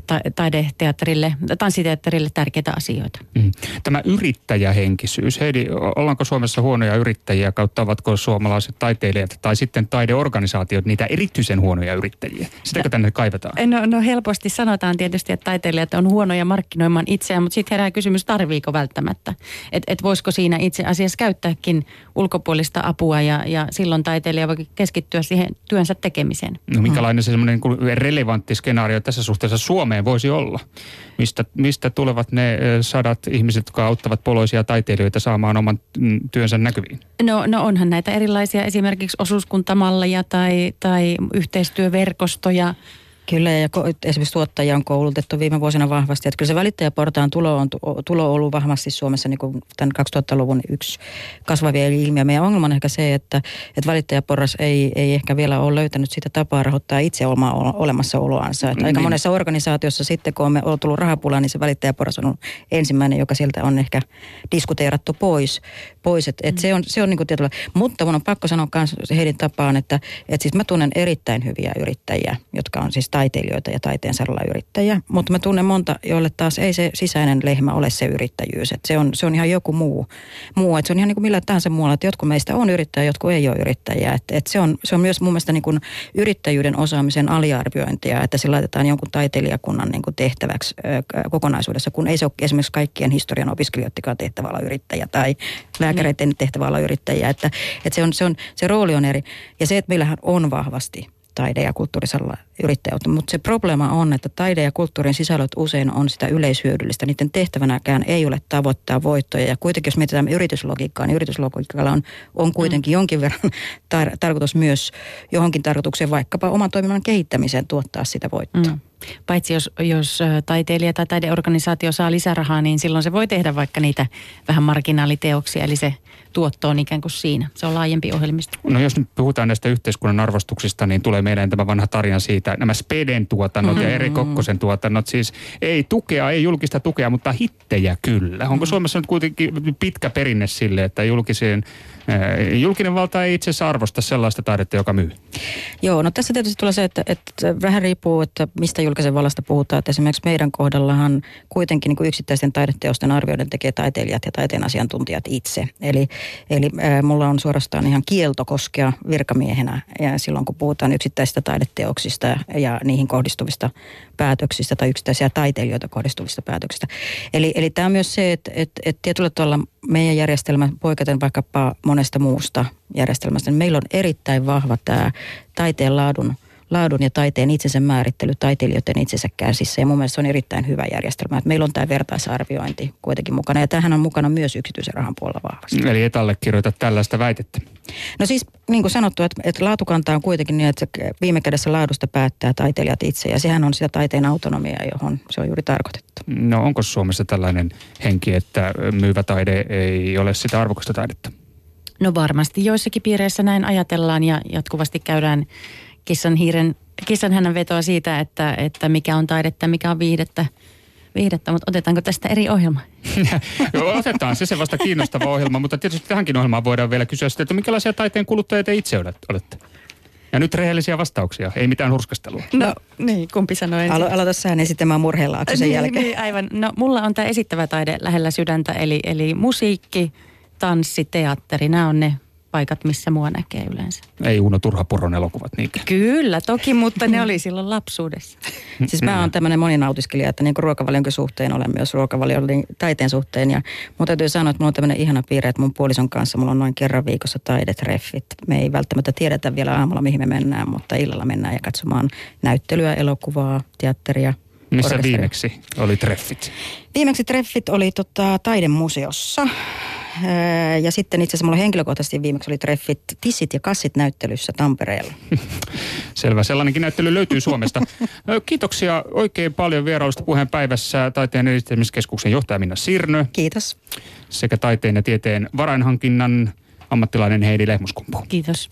ta, taideteatterille, tanssiteatterille tärkeitä asioita. Mm. Tämä yrittäjähenkisyys. Heidi, ollaanko Suomessa huonoja yrittäjiä kautta ovatko suomalaiset taiteilijat tai sitten taideorganisaatiot niitä erityisen huonoja yrittäjiä? Sitäkö tänne kaivetaan? No, no helposti sanotaan tietysti, että taiteilijat on huonoja markkinoimaan itseään, mutta sitten herää kysymys, tarviiko välttämättä? Että et voisiko siinä itse asiassa käyttääkin ulkopuolista apua ja, ja silloin taiteilija voi keskittyä siihen työnsä tekemiseen. No minkälainen se semmoinen relevantti skenaario tässä suhteessa Suomeen voisi olla? Mistä, mistä tulevat ne sadat ihmiset, jotka auttavat poloisia taiteilijoita saamaan oman mm, työnsä näkyviin? No, no onhan näitä erilaisia esimerkiksi osuuskuntamalleja tai, tai yhteistyöverkostoja – Kyllä, ja esimerkiksi tuottajia on koulutettu viime vuosina vahvasti. Että kyllä se välittäjäportaan tulo on, tulo ollut vahvasti Suomessa niin kuin tämän 2000-luvun yksi kasvavia ilmiö. Meidän ongelma on ehkä se, että, että välittäjäporras ei, ei ehkä vielä ole löytänyt sitä tapaa rahoittaa itse omaa olemassaoloansa. Että aika niin. monessa organisaatiossa sitten, kun on tullut rahapula, niin se välittäjäporras on ensimmäinen, joka sieltä on ehkä diskuteerattu pois. Pois. Et, et mm. Se on, se on niin tietyllä. Mutta mun on pakko sanoa myös heidän tapaan, että, että siis mä tunnen erittäin hyviä yrittäjiä, jotka on siis taiteilijoita ja taiteen saralla yrittäjiä. Mutta mä tunnen monta, joille taas ei se sisäinen lehmä ole se yrittäjyys. Et se, on, se on ihan joku muu. muu. Et se on ihan niin kuin millä tahansa muualla, että jotkut meistä on yrittäjä, jotkut ei ole yrittäjiä. Et, et se, on, se on myös mun mielestä niin yrittäjyyden osaamisen aliarviointia, että se laitetaan jonkun taiteilijakunnan niin kuin tehtäväksi ö, kokonaisuudessa, kun ei se ole esimerkiksi kaikkien historian opiskelijoidenkaan tehtävä olla yrittäjä tai lääkäreiden mm. tehtävä olla yrittäjä. Että, että se, on, se, on, se rooli on eri. Ja se, että meillähän on vahvasti taide- ja kulttuurisella yrittäjyyttä. Mutta se probleema on, että taide- ja kulttuurin sisällöt usein on sitä yleishyödyllistä. Niiden tehtävänäkään ei ole tavoittaa voittoja. Ja kuitenkin jos mietitään yrityslogiikkaa, niin yrityslogiikalla on, on kuitenkin mm. jonkin verran tar- tarkoitus myös johonkin tarkoitukseen, vaikkapa oman toiminnan kehittämiseen tuottaa sitä voittoa. Mm. Paitsi jos, jos taiteilija tai taideorganisaatio saa lisärahaa, niin silloin se voi tehdä vaikka niitä vähän marginaaliteoksia, eli se tuotto on ikään kuin siinä. Se on laajempi ohjelmisto. No jos nyt puhutaan näistä yhteiskunnan arvostuksista, niin tulee meidän tämä vanha tarina siitä, nämä Speden tuotannot mm-hmm. ja Eri Kokkosen tuotannot, siis ei tukea, ei julkista tukea, mutta hittejä kyllä. Onko mm-hmm. Suomessa nyt kuitenkin pitkä perinne sille, että julkiseen julkinen valta ei itse asiassa arvosta sellaista taidetta, joka myy? Joo, no tässä tietysti tulee se, että, että vähän riippuu, että mistä julkisen vallasta puhutaan, että esimerkiksi meidän kohdallahan kuitenkin niin kuin yksittäisten taideteosten arvioiden tekee taiteilijat ja taiteen asiantuntijat itse. Eli, eli mulla on suorastaan ihan kielto koskea virkamiehenä ja silloin kun puhutaan yksittäisistä taideteoksista ja niihin kohdistuvista päätöksistä tai yksittäisiä taiteilijoita kohdistuvista päätöksistä. Eli, eli tämä on myös se, että, että, että tietyllä tavalla meidän järjestelmä poiketen vaikkapa monesta muusta järjestelmästä, niin meillä on erittäin vahva tämä taiteen laadun laadun ja taiteen itsensä määrittely taiteilijoiden itsensä käsissä. Ja mun mielestä se on erittäin hyvä järjestelmä, että meillä on tämä vertaisarviointi kuitenkin mukana. Ja tähän on mukana myös yksityisen rahan puolella vahvasti. Eli et allekirjoita tällaista väitettä. No siis niin kuin sanottu, että, että laatukanta on kuitenkin niin, että viime kädessä laadusta päättää taiteilijat itse. Ja sehän on sitä taiteen autonomia, johon se on juuri tarkoitettu. No onko Suomessa tällainen henki, että myyvä taide ei ole sitä arvokasta taidetta? No varmasti joissakin piireissä näin ajatellaan ja jatkuvasti käydään kissan, hiiren, kissan hänen vetoa siitä, että, että mikä on taidetta, mikä on viihdettä. viihdettä mutta otetaanko tästä eri ohjelma? Joo, otetaan se, se vasta kiinnostava ohjelma, mutta tietysti tähänkin ohjelmaan voidaan vielä kysyä sitä, että minkälaisia taiteen kuluttajia te itse olette? Ja nyt rehellisiä vastauksia, ei mitään hurskastelua. No niin, kumpi sanoi ensin? Alo- aloita sä esittämään murheella sen niin, jälkeen. Niin, aivan. No mulla on tämä esittävä taide lähellä sydäntä, eli, eli musiikki, tanssi, teatteri, nämä on ne paikat, missä mua näkee yleensä. Ei Uno Turhapuron elokuvat niinkään. Kyllä, toki, mutta ne oli silloin lapsuudessa. Siis mä oon tämmöinen moninautiskelija, että niin ruokavalionkin suhteen olen myös ruokavalion taiteen suhteen. Ja mun täytyy sanoa, että mulla on tämmöinen ihana piirre, että mun puolison kanssa mulla on noin kerran viikossa taidetreffit. Me ei välttämättä tiedetä vielä aamulla, mihin me mennään, mutta illalla mennään ja katsomaan näyttelyä, elokuvaa, teatteria. Missä orkesteria. viimeksi oli treffit? Viimeksi treffit oli tota, taidemuseossa. Ää, Ja sitten itse asiassa mulla henkilökohtaisesti viimeksi oli treffit Tissit ja kassit näyttelyssä Tampereella. Selvä, sellainenkin näyttely löytyy Suomesta. Kiitoksia oikein paljon vierailusta puheenpäivässä taiteen edistämiskeskuksen johtaja Minna Sirnö Kiitos. sekä taiteen ja tieteen varainhankinnan ammattilainen Heidi Lehmuskumpu. Kiitos.